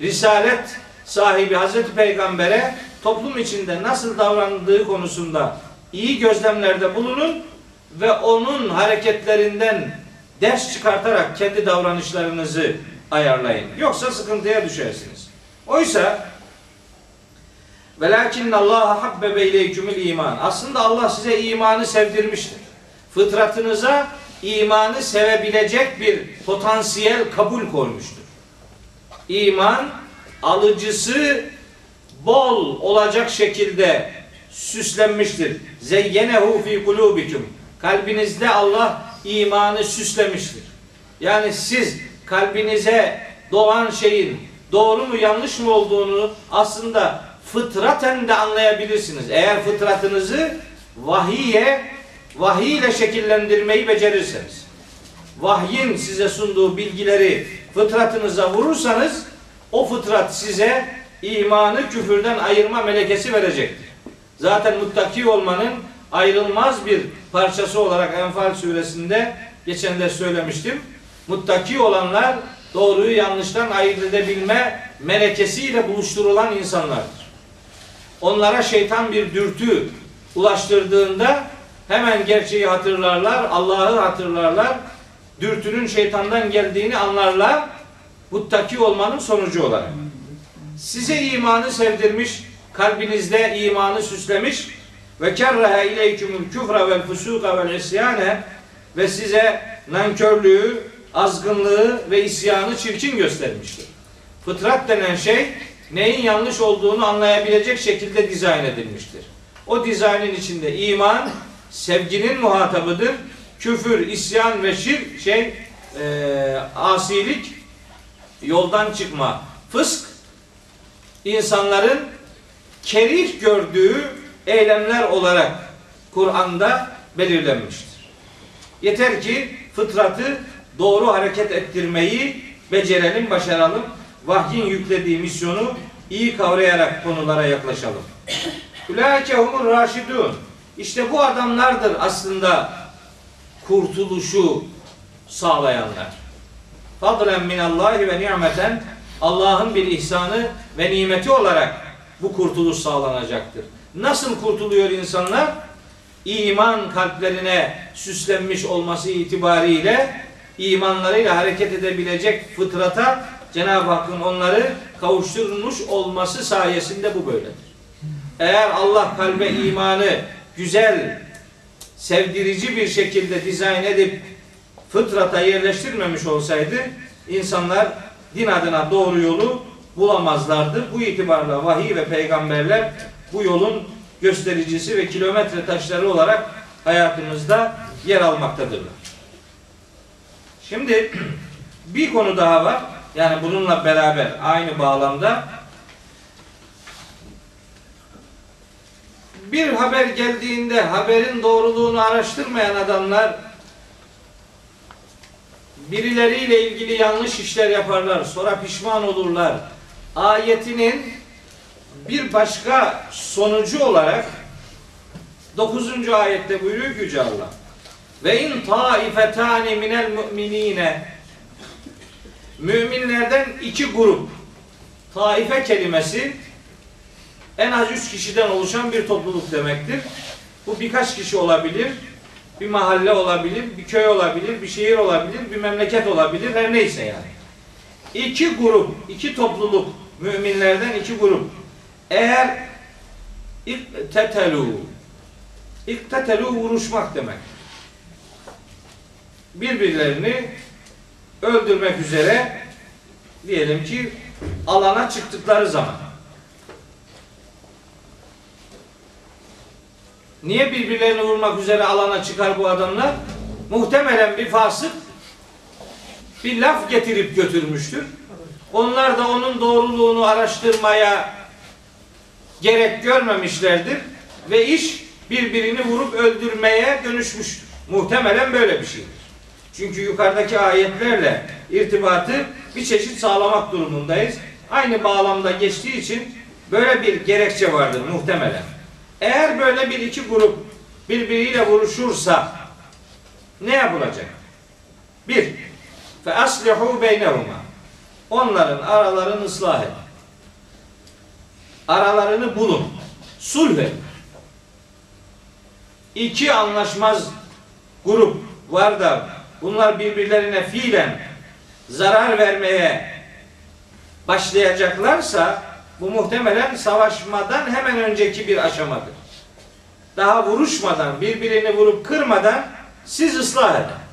risalet sahibi Hazreti Peygamber'e toplum içinde nasıl davrandığı konusunda iyi gözlemlerde bulunun ve onun hareketlerinden ders çıkartarak kendi davranışlarınızı ayarlayın. Yoksa sıkıntıya düşersiniz. Oysa Velakin Allah habbebe ileykümül iman. Aslında Allah size imanı sevdirmiştir. Fıtratınıza imanı sevebilecek bir potansiyel kabul koymuştur. İman alıcısı bol olacak şekilde süslenmiştir. Zeyyenehu fi kulubikum. Kalbinizde Allah imanı süslemiştir. Yani siz kalbinize doğan şeyin doğru mu yanlış mı olduğunu aslında fıtraten de anlayabilirsiniz. Eğer fıtratınızı vahiye, vahiy ile şekillendirmeyi becerirseniz. Vahyin size sunduğu bilgileri fıtratınıza vurursanız o fıtrat size imanı küfürden ayırma melekesi verecektir. Zaten muttaki olmanın ayrılmaz bir parçası olarak Enfal suresinde geçen de söylemiştim. Muttaki olanlar doğruyu yanlıştan ayırt edebilme melekesiyle buluşturulan insanlardır. Onlara şeytan bir dürtü ulaştırdığında hemen gerçeği hatırlarlar, Allah'ı hatırlarlar, dürtünün şeytandan geldiğini anlarlar, muttaki olmanın sonucu olarak. Size imanı sevdirmiş, kalbinizde imanı süslemiş ve kerrehe ileykümül küfre vel fusuka vel isyane ve size nankörlüğü, azgınlığı ve isyanı çirkin göstermiştir. Fıtrat denen şey neyin yanlış olduğunu anlayabilecek şekilde dizayn edilmiştir. O dizaynın içinde iman sevginin muhatabıdır. Küfür, isyan ve şirk şey e, asilik, yoldan çıkma, fısk insanların kerih gördüğü eylemler olarak Kur'an'da belirlenmiştir. Yeter ki fıtratı doğru hareket ettirmeyi becerelim, başaralım. Vahyin yüklediği misyonu iyi kavrayarak konulara yaklaşalım. Ulaike humur raşidun. İşte bu adamlardır aslında kurtuluşu sağlayanlar. Fadlen minallahi ve ni'meten Allah'ın bir ihsanı ve nimeti olarak bu kurtuluş sağlanacaktır. Nasıl kurtuluyor insanlar? İman kalplerine süslenmiş olması itibariyle imanlarıyla hareket edebilecek fıtrata Cenab-ı Hakk'ın onları kavuşturmuş olması sayesinde bu böyledir. Eğer Allah kalbe imanı güzel, sevdirici bir şekilde dizayn edip fıtrata yerleştirmemiş olsaydı insanlar din adına doğru yolu bulamazlardı. Bu itibarla vahiy ve peygamberler bu yolun göstericisi ve kilometre taşları olarak hayatımızda yer almaktadırlar. Şimdi bir konu daha var. Yani bununla beraber aynı bağlamda bir haber geldiğinde haberin doğruluğunu araştırmayan adamlar birileriyle ilgili yanlış işler yaparlar. Sonra pişman olurlar. Ayetinin bir başka sonucu olarak 9. ayette buyuruyor ki Yüce Allah. Ve in taifetani minel mu'minine Müminlerden iki grup taife kelimesi en az üç kişiden oluşan bir topluluk demektir. Bu birkaç kişi olabilir, bir mahalle olabilir, bir köy olabilir, bir şehir olabilir, bir memleket olabilir, her neyse yani. İki grup, iki topluluk müminlerden iki grup. Eğer iktetelu iktetelu vuruşmak demek. Birbirlerini öldürmek üzere diyelim ki alana çıktıkları zaman Niye birbirlerini vurmak üzere alana çıkar bu adamlar? Muhtemelen bir fasık bir laf getirip götürmüştür. Onlar da onun doğruluğunu araştırmaya gerek görmemişlerdir ve iş birbirini vurup öldürmeye dönüşmüştür. Muhtemelen böyle bir şeydir. Çünkü yukarıdaki ayetlerle irtibatı bir çeşit sağlamak durumundayız. Aynı bağlamda geçtiği için böyle bir gerekçe vardır muhtemelen. Eğer böyle bir iki grup birbiriyle vuruşursa ne yapılacak? Bir, fe aslihu beynehuma. Onların aralarını ıslah edin. Aralarını bulun. Sulh edin. İki anlaşmaz grup var da bunlar birbirlerine fiilen zarar vermeye başlayacaklarsa bu muhtemelen savaşmadan hemen önceki bir aşamadır. Daha vuruşmadan, birbirini vurup kırmadan siz ıslah edin.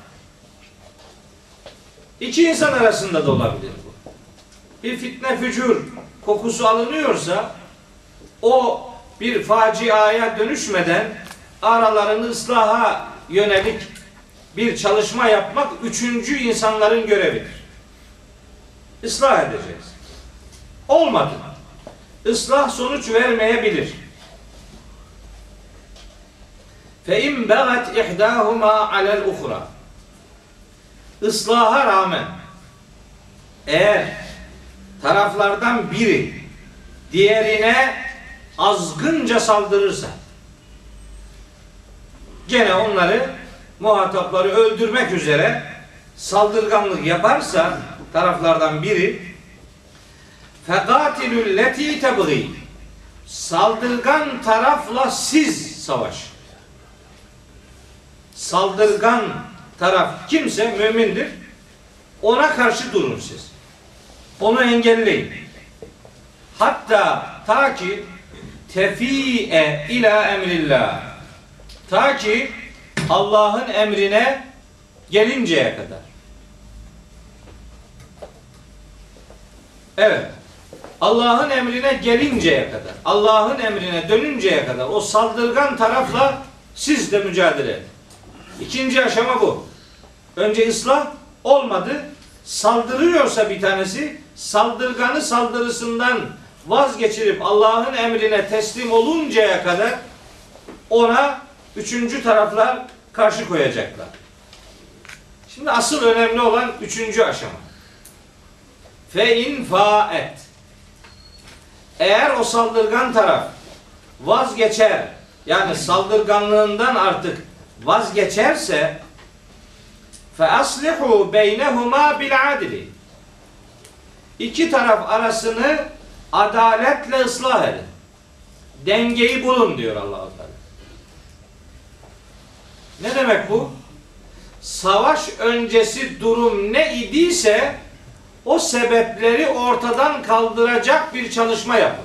İki insan arasında da olabilir bu. Bir fitne fücur kokusu alınıyorsa o bir faciaya dönüşmeden aralarını ıslaha yönelik bir çalışma yapmak üçüncü insanların görevidir. Islah edeceğiz. Olmadı. Islah sonuç vermeyebilir. Fe in bagat ihdahuma alel uhra. Islaha rağmen eğer taraflardan biri diğerine azgınca saldırırsa gene onları muhatapları öldürmek üzere saldırganlık yaparsa taraflardan biri fekatilül leti tebgî saldırgan tarafla siz savaş. Saldırgan taraf kimse mümindir. Ona karşı durun siz. Onu engelleyin. Hatta ta ki tefi'e ila emrillah. Ta ki Allah'ın emrine gelinceye kadar. Evet. Allah'ın emrine gelinceye kadar, Allah'ın emrine dönünceye kadar o saldırgan tarafla siz de mücadele edin. İkinci aşama bu. Önce ıslah olmadı. Saldırıyorsa bir tanesi saldırganı saldırısından vazgeçirip Allah'ın emrine teslim oluncaya kadar ona üçüncü taraflar karşı koyacaklar. Şimdi asıl önemli olan üçüncü aşama. Fe in faet. Eğer o saldırgan taraf vazgeçer, yani saldırganlığından artık vazgeçerse Fe aslihu beynehuma bil adli. İki taraf arasını adaletle ıslah edin. Dengeyi bulun diyor Allah-u Teala. Ne demek bu? Savaş öncesi durum ne idiyse o sebepleri ortadan kaldıracak bir çalışma yapın.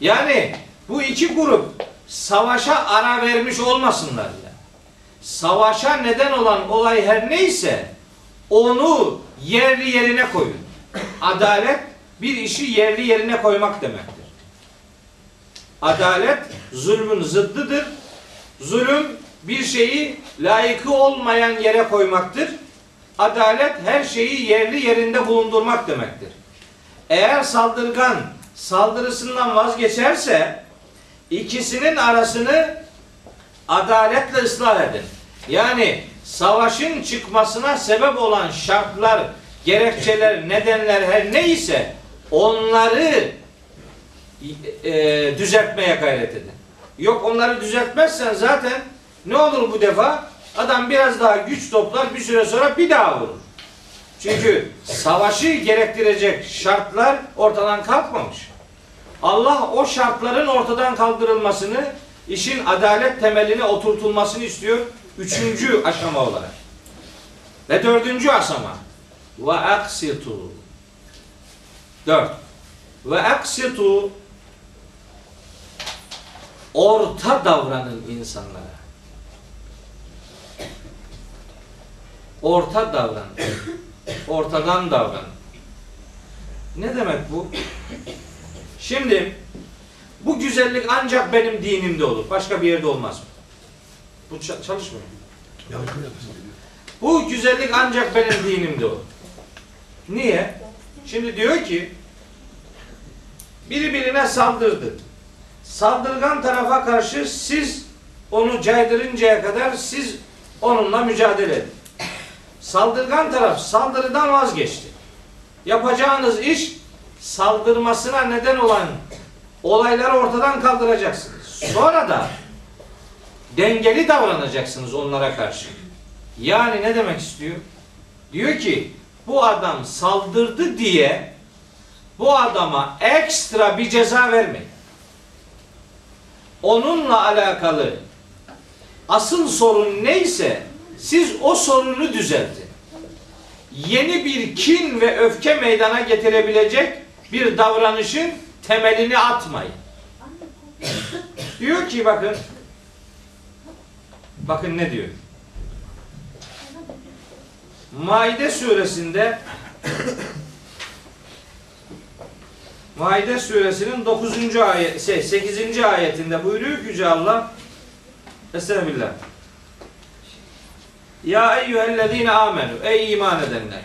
Yani bu iki grup savaşa ara vermiş olmasınlar ya. Savaşa neden olan olay her neyse onu yerli yerine koyun. Adalet bir işi yerli yerine koymak demektir. Adalet zulmün zıddıdır. Zulüm bir şeyi layıkı olmayan yere koymaktır. Adalet her şeyi yerli yerinde bulundurmak demektir. Eğer saldırgan saldırısından vazgeçerse ikisinin arasını adaletle ıslah edin. Yani savaşın çıkmasına sebep olan şartlar, gerekçeler, nedenler her neyse onları e, düzeltmeye gayret edin. Yok onları düzeltmezsen zaten ne olur bu defa? Adam biraz daha güç toplar bir süre sonra bir daha vurur. Çünkü savaşı gerektirecek şartlar ortadan kalkmamış. Allah o şartların ortadan kaldırılmasını, işin adalet temeline oturtulmasını istiyor. Üçüncü aşama olarak. Ve dördüncü aşama. Ve aksitu. Dört. Ve aksitu orta davranın insanlara. Orta davran. Ortadan davran. Ne demek bu? Şimdi bu güzellik ancak benim dinimde olur. Başka bir yerde olmaz mı? Bu ça- çalışmıyor. Bu güzellik ancak benim dinimde olur. Niye? Şimdi diyor ki biri birine saldırdı. Saldırgan tarafa karşı siz onu caydırıncaya kadar siz onunla mücadele edin. Saldırgan taraf saldırıdan vazgeçti. Yapacağınız iş saldırmasına neden olan olayları ortadan kaldıracaksınız. Sonra da dengeli davranacaksınız onlara karşı. Yani ne demek istiyor? Diyor ki bu adam saldırdı diye bu adama ekstra bir ceza vermeyin. Onunla alakalı asıl sorun neyse siz o sorunu düzeltin. Yeni bir kin ve öfke meydana getirebilecek bir davranışın temelini atmayın. diyor ki bakın bakın ne diyor? Maide suresinde Maide suresinin 9. ayet şey 8. ayetinde buyuruyor ki Yüce Allah Estağfirullah. Ya eyyühellezine amenu ey iman edenler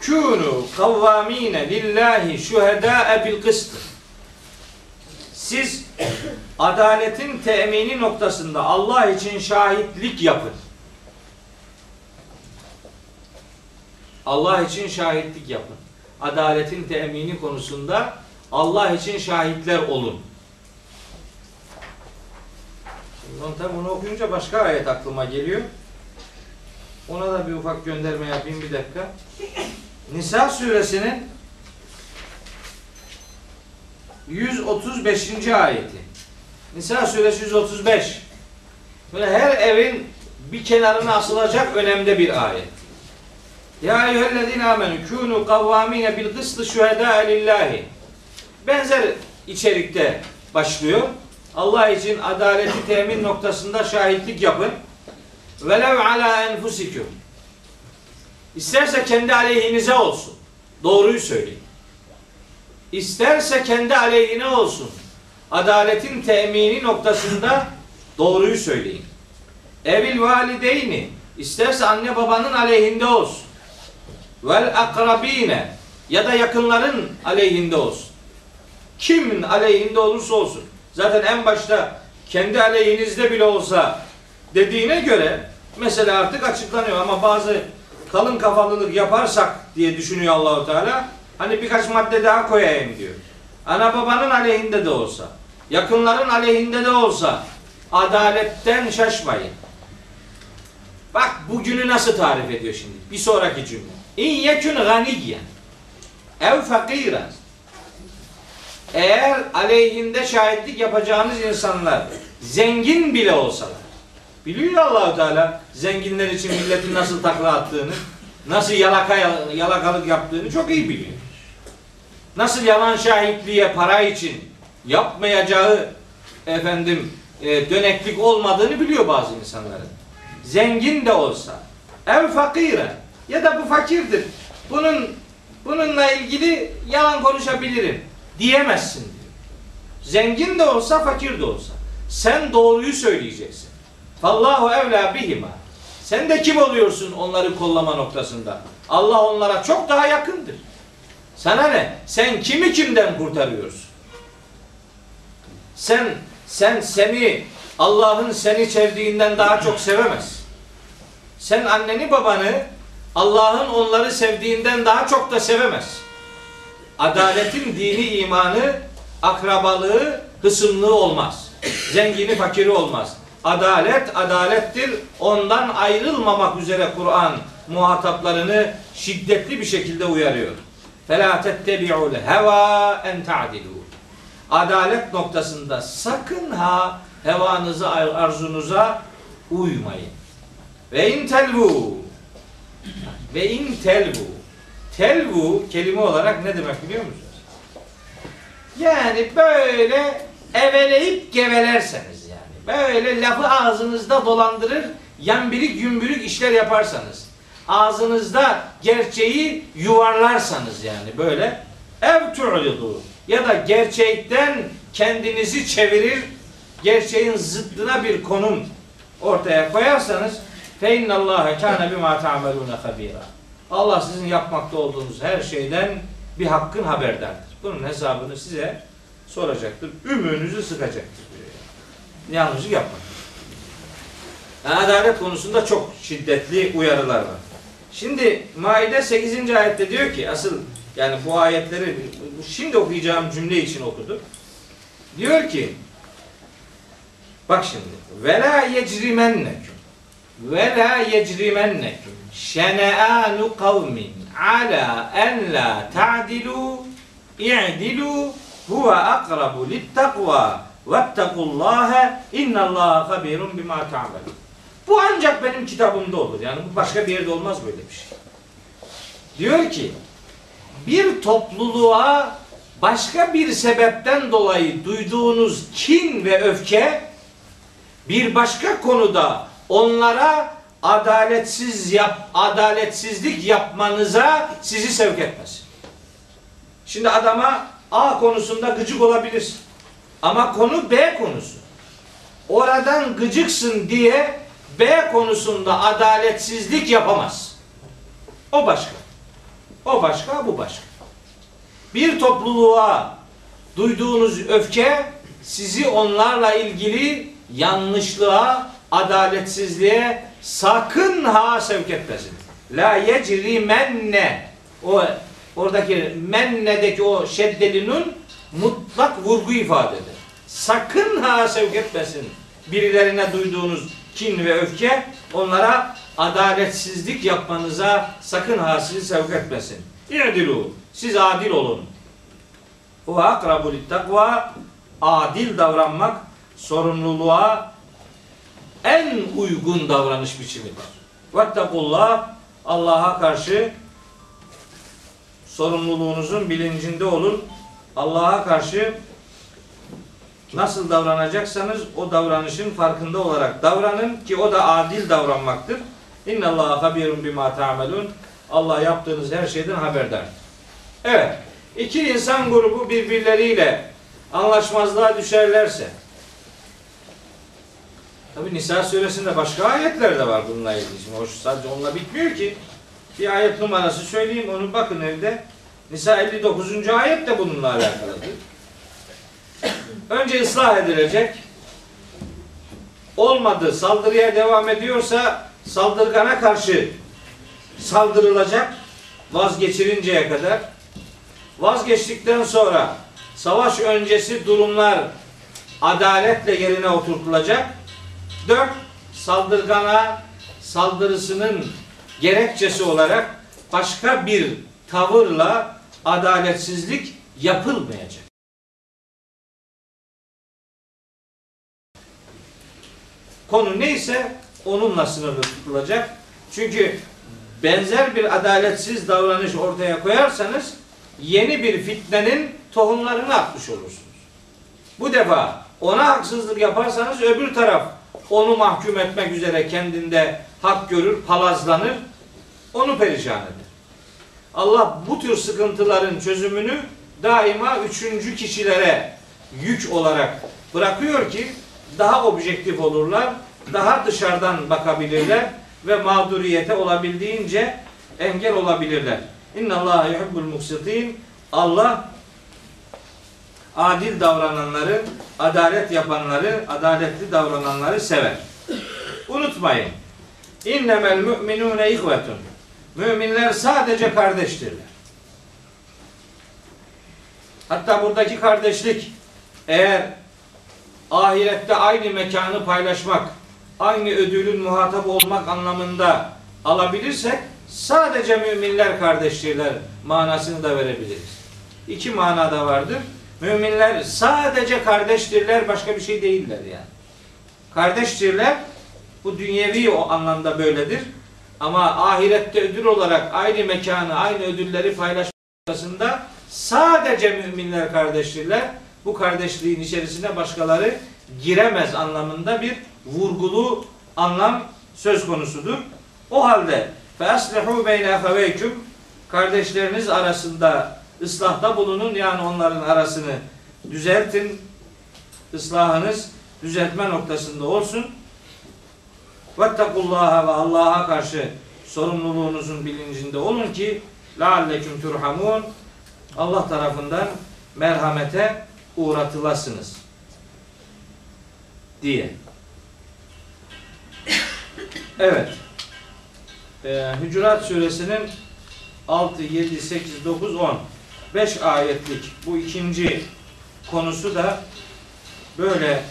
kûnû kavvâmîne lillahi şuhedâe bil kıst siz adaletin temini noktasında Allah için şahitlik yapın. Allah için şahitlik yapın. Adaletin temini konusunda Allah için şahitler olun. Şimdi tabi bunu okuyunca başka ayet aklıma geliyor. Ona da bir ufak gönderme yapayım bir dakika. Nisa suresinin 135. ayeti. Nisa suresi 135. Böyle her evin bir kenarına asılacak önemli bir ayet. Ya eyyühellezine amenü kûnû kavvâmîne bil kıstı şühedâ lillahi. Benzer içerikte başlıyor. Allah için adaleti temin noktasında şahitlik yapın. Velev ala enfusikum. İsterse kendi aleyhinize olsun. Doğruyu söyleyin. İsterse kendi aleyhine olsun. Adaletin temini noktasında doğruyu söyleyin. Evil valideyni isterse anne babanın aleyhinde olsun. Vel akrabine ya da yakınların aleyhinde olsun. Kimin aleyhinde olursa olsun. Zaten en başta kendi aleyhinizde bile olsa dediğine göre mesela artık açıklanıyor ama bazı kalın kafalılık yaparsak diye düşünüyor Allahu Teala. Hani birkaç madde daha koyayım diyor. Ana babanın aleyhinde de olsa, yakınların aleyhinde de olsa adaletten şaşmayın. Bak bugünü nasıl tarif ediyor şimdi? Bir sonraki cümle. İn yekun ganiyen ev fakiren eğer aleyhinde şahitlik yapacağınız insanlar zengin bile olsalar biliyor Allahu Teala zenginler için milletin nasıl takla attığını nasıl yalaka yalakalık yaptığını çok iyi biliyor. Nasıl yalan şahitliğe para için yapmayacağı efendim e, döneklik olmadığını biliyor bazı insanların. Zengin de olsa ev fakire ya da bu fakirdir. Bunun bununla ilgili yalan konuşabilirim diyemezsin diyor. Zengin de olsa fakir de olsa sen doğruyu söyleyeceksin. Fallahu evla bihima. Sen de kim oluyorsun onları kollama noktasında? Allah onlara çok daha yakındır. Sana ne? Sen kimi kimden kurtarıyorsun? Sen sen seni Allah'ın seni sevdiğinden daha çok sevemez. Sen anneni babanı Allah'ın onları sevdiğinden daha çok da sevemez. Adaletin dini imanı, akrabalığı, hısımlığı olmaz. Zengini fakiri olmaz. Adalet adalettir. Ondan ayrılmamak üzere Kur'an muhataplarını şiddetli bir şekilde uyarıyor. فَلَا تَتَّبِعُوا الْهَوَا اَنْ تَعْدِلُوا Adalet noktasında sakın ha hevanıza, arzunuza uymayın. Ve in telvu ve in telvu telvu kelime olarak ne demek biliyor musunuz? Yani böyle eveleyip gevelerseniz yani. Böyle lafı ağzınızda dolandırır, yambirik gümbürük işler yaparsanız. Ağzınızda gerçeği yuvarlarsanız yani böyle ev tu'lidu ya da gerçekten kendinizi çevirir, gerçeğin zıddına bir konum ortaya koyarsanız fe innallâhe kâne bimâ ta'melûne habîrâ. Allah sizin yapmakta olduğunuz her şeyden bir hakkın haberdardır. Bunun hesabını size soracaktır. Ümüğünüzü sıkacaktır. Yanlışlık yapmayın. Yani adalet konusunda çok şiddetli uyarılar var. Şimdi Maide 8. ayette diyor ki asıl yani bu ayetleri şimdi okuyacağım cümle için okudu. Diyor ki bak şimdi ve la yecrimenneküm ve la yecrimenneküm şene'anu kavmin ala en la ta'dilu i'dilu huve akrabu littakva vettekullâhe innallâhe habirun bima ta'melun bu ancak benim kitabımda olur. Yani bu başka bir yerde olmaz böyle bir şey. Diyor ki bir topluluğa başka bir sebepten dolayı duyduğunuz kin ve öfke bir başka konuda onlara adaletsiz yap adaletsizlik yapmanıza sizi sevk etmez. Şimdi adama A konusunda gıcık olabilirsin. Ama konu B konusu. Oradan gıcıksın diye B konusunda adaletsizlik yapamaz. O başka. O başka, bu başka. Bir topluluğa duyduğunuz öfke sizi onlarla ilgili yanlışlığa, adaletsizliğe sakın ha sevk etmesin. La yecri menne o oradaki mennedeki o şeddeli nun mutlak vurgu ifade eder. Sakın ha sevk etmesin birilerine duyduğunuz kin ve öfke onlara adaletsizlik yapmanıza sakın ha sizi sevk etmesin. İ'dilu. Siz adil olun. Ve akrabu takva adil davranmak sorumluluğa en uygun davranış biçimidir. Vettakullah Allah'a karşı sorumluluğunuzun bilincinde olun. Allah'a karşı nasıl davranacaksanız o davranışın farkında olarak davranın ki o da adil davranmaktır. İnna Allah habirun bima ta'melun. Allah yaptığınız her şeyden haberdar. Evet. iki insan grubu birbirleriyle anlaşmazlığa düşerlerse Tabi Nisa suresinde başka ayetler de var bununla ilgili. Şimdi hoş sadece onunla bitmiyor ki. Bir ayet numarası söyleyeyim onu bakın evde. Nisa 59. ayet de bununla alakalıdır. Önce ıslah edilecek. Olmadı, saldırıya devam ediyorsa saldırgana karşı saldırılacak vazgeçirinceye kadar. Vazgeçtikten sonra savaş öncesi durumlar adaletle yerine oturtulacak. Dört, saldırgana saldırısının gerekçesi olarak başka bir tavırla adaletsizlik yapılmayacak. Konu neyse onunla sınırlı tutulacak. Çünkü benzer bir adaletsiz davranış ortaya koyarsanız yeni bir fitnenin tohumlarını atmış olursunuz. Bu defa ona haksızlık yaparsanız öbür taraf onu mahkum etmek üzere kendinde hak görür, palazlanır, onu perişan eder. Allah bu tür sıkıntıların çözümünü daima üçüncü kişilere yük olarak bırakıyor ki daha objektif olurlar, daha dışarıdan bakabilirler ve mağduriyete olabildiğince engel olabilirler. İnna Allah yuhibbul muksitin. Allah adil davrananları, adalet yapanları, adaletli davrananları sever. Unutmayın. İnnemel müminune ihvetun. Müminler sadece kardeştirler. Hatta buradaki kardeşlik eğer ahirette aynı mekanı paylaşmak, aynı ödülün muhatap olmak anlamında alabilirsek sadece müminler kardeştirler manasını da verebiliriz. İki manada vardır. Müminler sadece kardeştirler başka bir şey değiller yani. Kardeştirler bu dünyevi o anlamda böyledir. Ama ahirette ödül olarak aynı mekanı, aynı ödülleri paylaşmasında sadece müminler kardeştirler bu kardeşliğin içerisine başkaları giremez anlamında bir vurgulu anlam söz konusudur. O halde fe beyne feveyküm kardeşleriniz arasında ıslahta bulunun yani onların arasını düzeltin. Islahınız düzeltme noktasında olsun. Vettekullaha ve Allah'a karşı sorumluluğunuzun bilincinde olun ki lealleküm turhamun Allah tarafından merhamete uğratılasınız diye. Evet. Ee, Hücurat suresinin 6, 7, 8, 9, 10 5 ayetlik bu ikinci konusu da böyle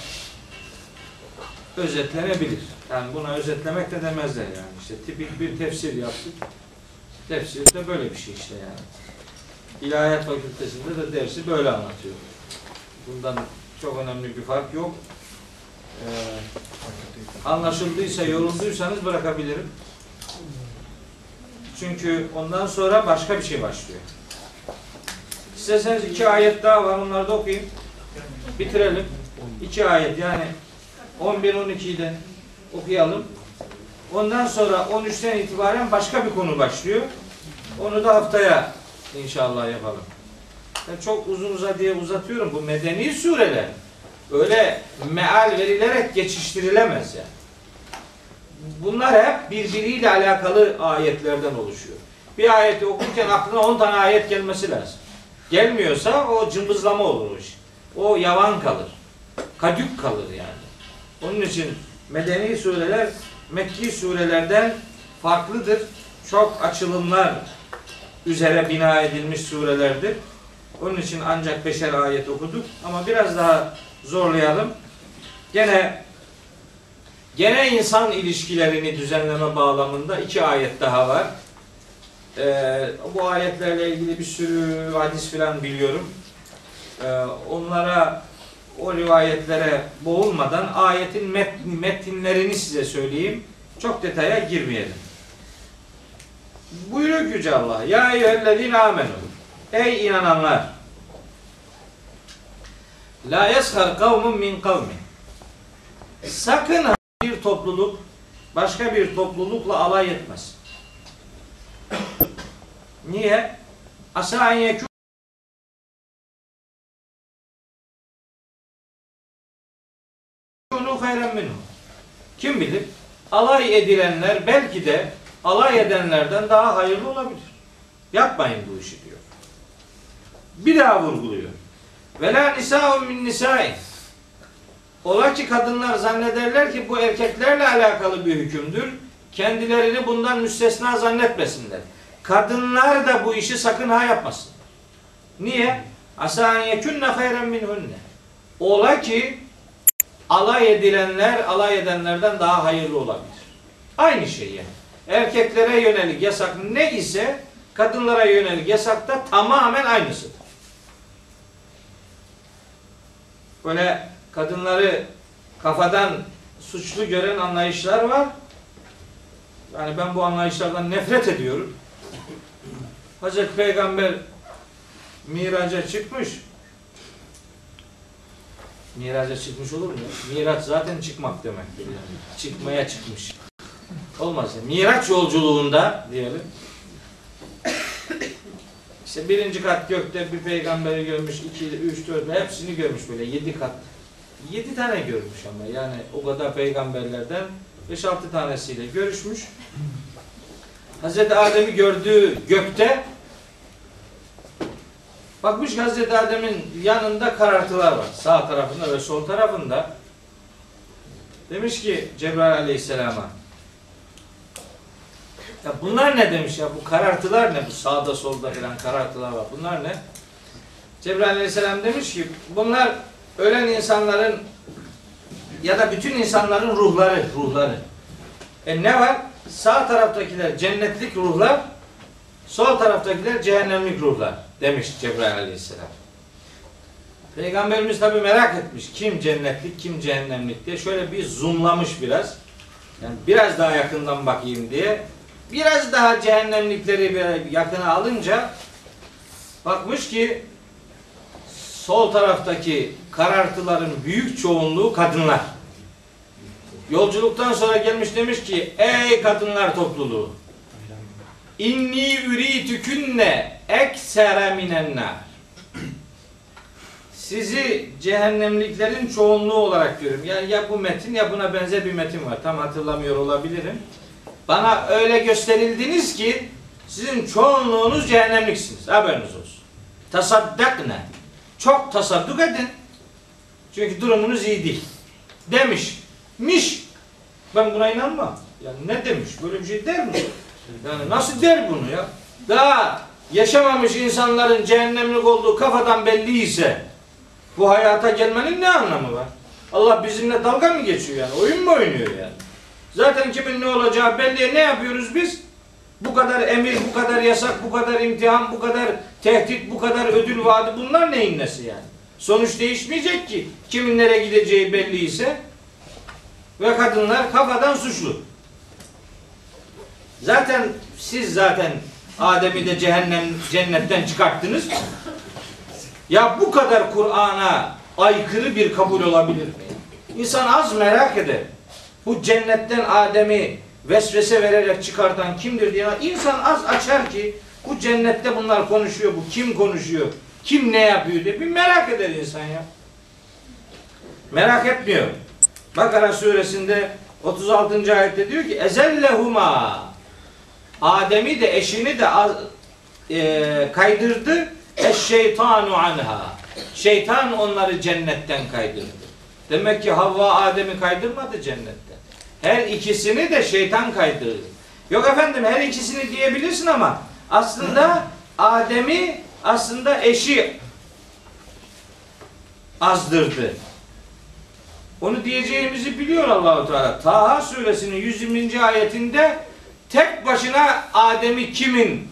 özetlenebilir. Yani buna özetlemek de demezler yani. İşte tipik bir tefsir yaptık. Tefsir de böyle bir şey işte yani. İlahiyat Fakültesinde de dersi böyle anlatıyor. Bundan çok önemli bir fark yok. Ee, anlaşıldıysa, yorulduysanız bırakabilirim. Çünkü ondan sonra başka bir şey başlıyor. İsterseniz iki ayet daha var. Onları da okuyayım. Bitirelim. İki ayet yani 11-12'yi de okuyalım. Ondan sonra 13'ten itibaren başka bir konu başlıyor. Onu da haftaya inşallah yapalım. Ben çok uzun uzadıya uzatıyorum. Bu medeni sureler öyle meal verilerek geçiştirilemez yani. Bunlar hep birbiriyle alakalı ayetlerden oluşuyor. Bir ayeti okurken aklına 10 tane ayet gelmesi lazım. Gelmiyorsa o cımbızlama olur iş. O yavan kalır. Kadük kalır yani. Onun için medeni sureler Mekki surelerden farklıdır. Çok açılımlar üzere bina edilmiş surelerdir. Onun için ancak beşer ayet okuduk. Ama biraz daha zorlayalım. Gene gene insan ilişkilerini düzenleme bağlamında iki ayet daha var. Ee, bu ayetlerle ilgili bir sürü hadis filan biliyorum. Ee, onlara o rivayetlere boğulmadan ayetin met, metinlerini size söyleyeyim. Çok detaya girmeyelim. Buyuruyor Yüce Allah. Ya eyyühellezine amenu. Ey inananlar. La yeshar kavmun min kavmin. Sakın bir topluluk başka bir toplulukla alay etmez. Niye? Asa en yekû kunu hayran minhum. Kim bilir? Alay edilenler belki de alay edenlerden daha hayırlı olabilir. Yapmayın bu işi diyor. Bir daha vurguluyor. Ve la nisa'un min nisa'in. Ola ki kadınlar zannederler ki bu erkeklerle alakalı bir hükümdür. Kendilerini bundan müstesna zannetmesinler. Kadınlar da bu işi sakın ha yapmasın. Niye? Asa en yekunne hayren minhunne. Ola ki alay edilenler alay edenlerden daha hayırlı olabilir. Aynı şey yani. Erkeklere yönelik yasak ne ise kadınlara yönelik yasak da tamamen aynısıdır. Böyle kadınları kafadan suçlu gören anlayışlar var. Yani ben bu anlayışlardan nefret ediyorum. Hazreti Peygamber miraca çıkmış. Miraca çıkmış olur mu? Miraç zaten çıkmak yani. Çıkmaya çıkmış. Olmaz. Miraç yolculuğunda diyelim. İşte birinci kat gökte bir peygamberi görmüş, iki, üç, dört, hepsini görmüş böyle yedi kat. Yedi tane görmüş ama yani o kadar peygamberlerden beş altı tanesiyle görüşmüş. Hazreti Adem'i gördüğü gökte bakmış Hazreti Adem'in yanında karartılar var. Sağ tarafında ve sol tarafında. Demiş ki Cebrail Aleyhisselam'a ya bunlar ne demiş ya bu karartılar ne bu sağda solda falan karartılar var bunlar ne? Cebrail Aleyhisselam demiş ki bunlar ölen insanların ya da bütün insanların ruhları ruhları. E ne var? Sağ taraftakiler cennetlik ruhlar, sol taraftakiler cehennemlik ruhlar demiş Cebrail Aleyhisselam. Peygamberimiz tabi merak etmiş kim cennetlik kim cehennemlik diye şöyle bir zoomlamış biraz. Yani biraz daha yakından bakayım diye. Biraz daha cehennemlikleri bir yakına alınca bakmış ki sol taraftaki karartıların büyük çoğunluğu kadınlar. Yolculuktan sonra gelmiş demiş ki ey kadınlar topluluğu inni üritükünne eksere minennar sizi cehennemliklerin çoğunluğu olarak görüyorum. Yani ya bu metin ya buna benzer bir metin var. Tam hatırlamıyor olabilirim. Bana öyle gösterildiniz ki sizin çoğunluğunuz cehennemliksiniz. Haberiniz olsun. Tasaddakne. Çok tasadduk edin. Çünkü durumunuz iyi değil. Demiş. Miş. Ben buna inanmam. Yani ne demiş? Böyle bir şey der mi? Yani nasıl der bunu ya? Daha yaşamamış insanların cehennemlik olduğu kafadan belli ise bu hayata gelmenin ne anlamı var? Allah bizimle dalga mı geçiyor yani? Oyun mu oynuyor yani? Zaten kimin ne olacağı belli. Ne yapıyoruz biz? Bu kadar emir, bu kadar yasak, bu kadar imtihan, bu kadar tehdit, bu kadar ödül vaadi bunlar neyin nesi yani? Sonuç değişmeyecek ki. Kimin nereye gideceği belli ise ve kadınlar kafadan suçlu. Zaten siz zaten Adem'i de cehennem cennetten çıkarttınız. Ya bu kadar Kur'an'a aykırı bir kabul olabilir mi? İnsan az merak eder. Bu cennetten Adem'i vesvese vererek çıkartan kimdir diye insan az açar ki bu cennette bunlar konuşuyor, bu kim konuşuyor, kim ne yapıyor diye bir merak eder insan ya. Merak etmiyor. Bakara suresinde 36. ayette diyor ki ezellehuma Adem'i de eşini de e, kaydırdı eşşeytanu anha şeytan onları cennetten kaydırdı. Demek ki Havva Adem'i kaydırmadı cennetten. Her ikisini de şeytan kaydırdı. Yok efendim her ikisini diyebilirsin ama aslında Adem'i aslında eşi azdırdı. Onu diyeceğimizi biliyor Allahu Teala. Taha suresinin 120. ayetinde tek başına Adem'i kimin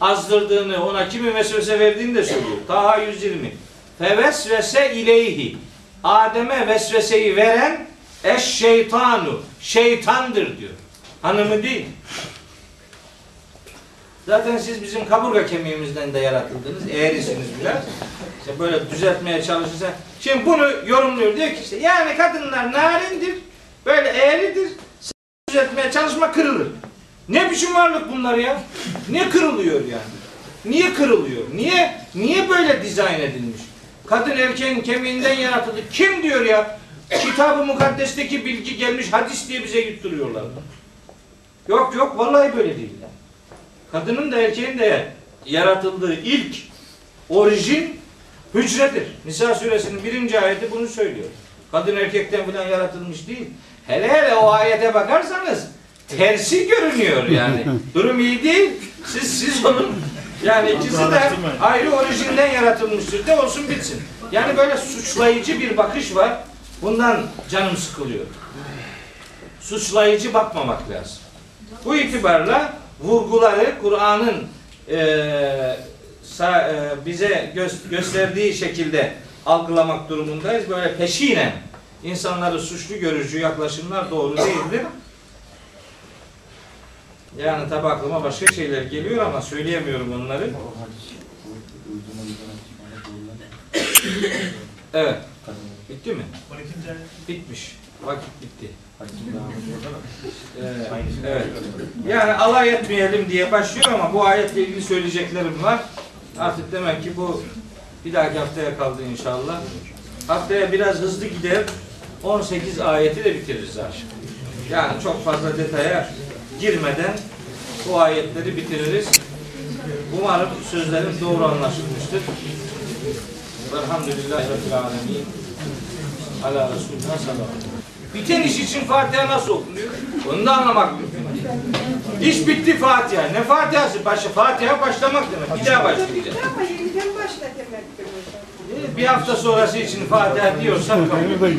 azdırdığını, ona kimin vesvese verdiğini de söylüyor. Taha 120. Fevesvese ileyhi. Adem'e vesveseyi veren eş şeytanu. Şeytandır diyor. Hanımı değil. Zaten siz bizim kaburga kemiğimizden de yaratıldınız. Eğrisiniz biraz. İşte böyle düzeltmeye çalışırsa. Şimdi bunu yorumluyor. Diyor ki işte yani kadınlar narindir. Böyle eğridir. Düzeltmeye çalışma kırılır. Ne biçim varlık bunlar ya? Ne kırılıyor yani? Niye kırılıyor? Niye niye böyle dizayn edilmiş? Kadın erkeğin kemiğinden yaratıldı. Kim diyor ya? Kitab-ı mukaddesteki bilgi gelmiş hadis diye bize yutturuyorlar. Yok yok vallahi böyle değil. Kadının da erkeğin de yaratıldığı ilk orijin hücredir. Nisa suresinin birinci ayeti bunu söylüyor. Kadın erkekten falan yaratılmış değil. Hele hele o ayete bakarsanız tersi görünüyor yani. Durum iyi değil. Siz siz onun yani ikisi de ayrı orijinden yaratılmıştır de olsun bitsin. Yani böyle suçlayıcı bir bakış var. Bundan canım sıkılıyor. Suçlayıcı bakmamak lazım. Bu itibarla vurguları Kur'an'ın sa- eee, bize gö- gösterdiği şekilde algılamak durumundayız. Böyle peşinen insanları suçlu görücü yaklaşımlar doğru değildir. Yani tabi aklıma başka şeyler geliyor ama söyleyemiyorum onları. Evet. Bitti mi? Bitmiş. Vakit bitti. Ee, evet. Yani alay etmeyelim diye başlıyor ama bu ayetle ilgili söyleyeceklerim var. Artık demek ki bu bir dahaki haftaya kaldı inşallah. Haftaya biraz hızlı gider. 18 ayeti de bitiririz zaten. Yani çok fazla detaya girmeden bu ayetleri bitiririz. Umarım sözlerim doğru anlaşılmıştır. Velhamdülillahi Rabbil Alemin. Ala Resulüne sallallahu Biten iş için Fatiha nasıl okunuyor? Onu da anlamak mümkün. İş bitti Fatiha. Ne Fatiha'sı? Başa, Fatiha başlamak demek. Bir daha başlayacağız. Ama yeniden başla demektir. Bir hafta sonrası için Fatiha diyorsak kabul.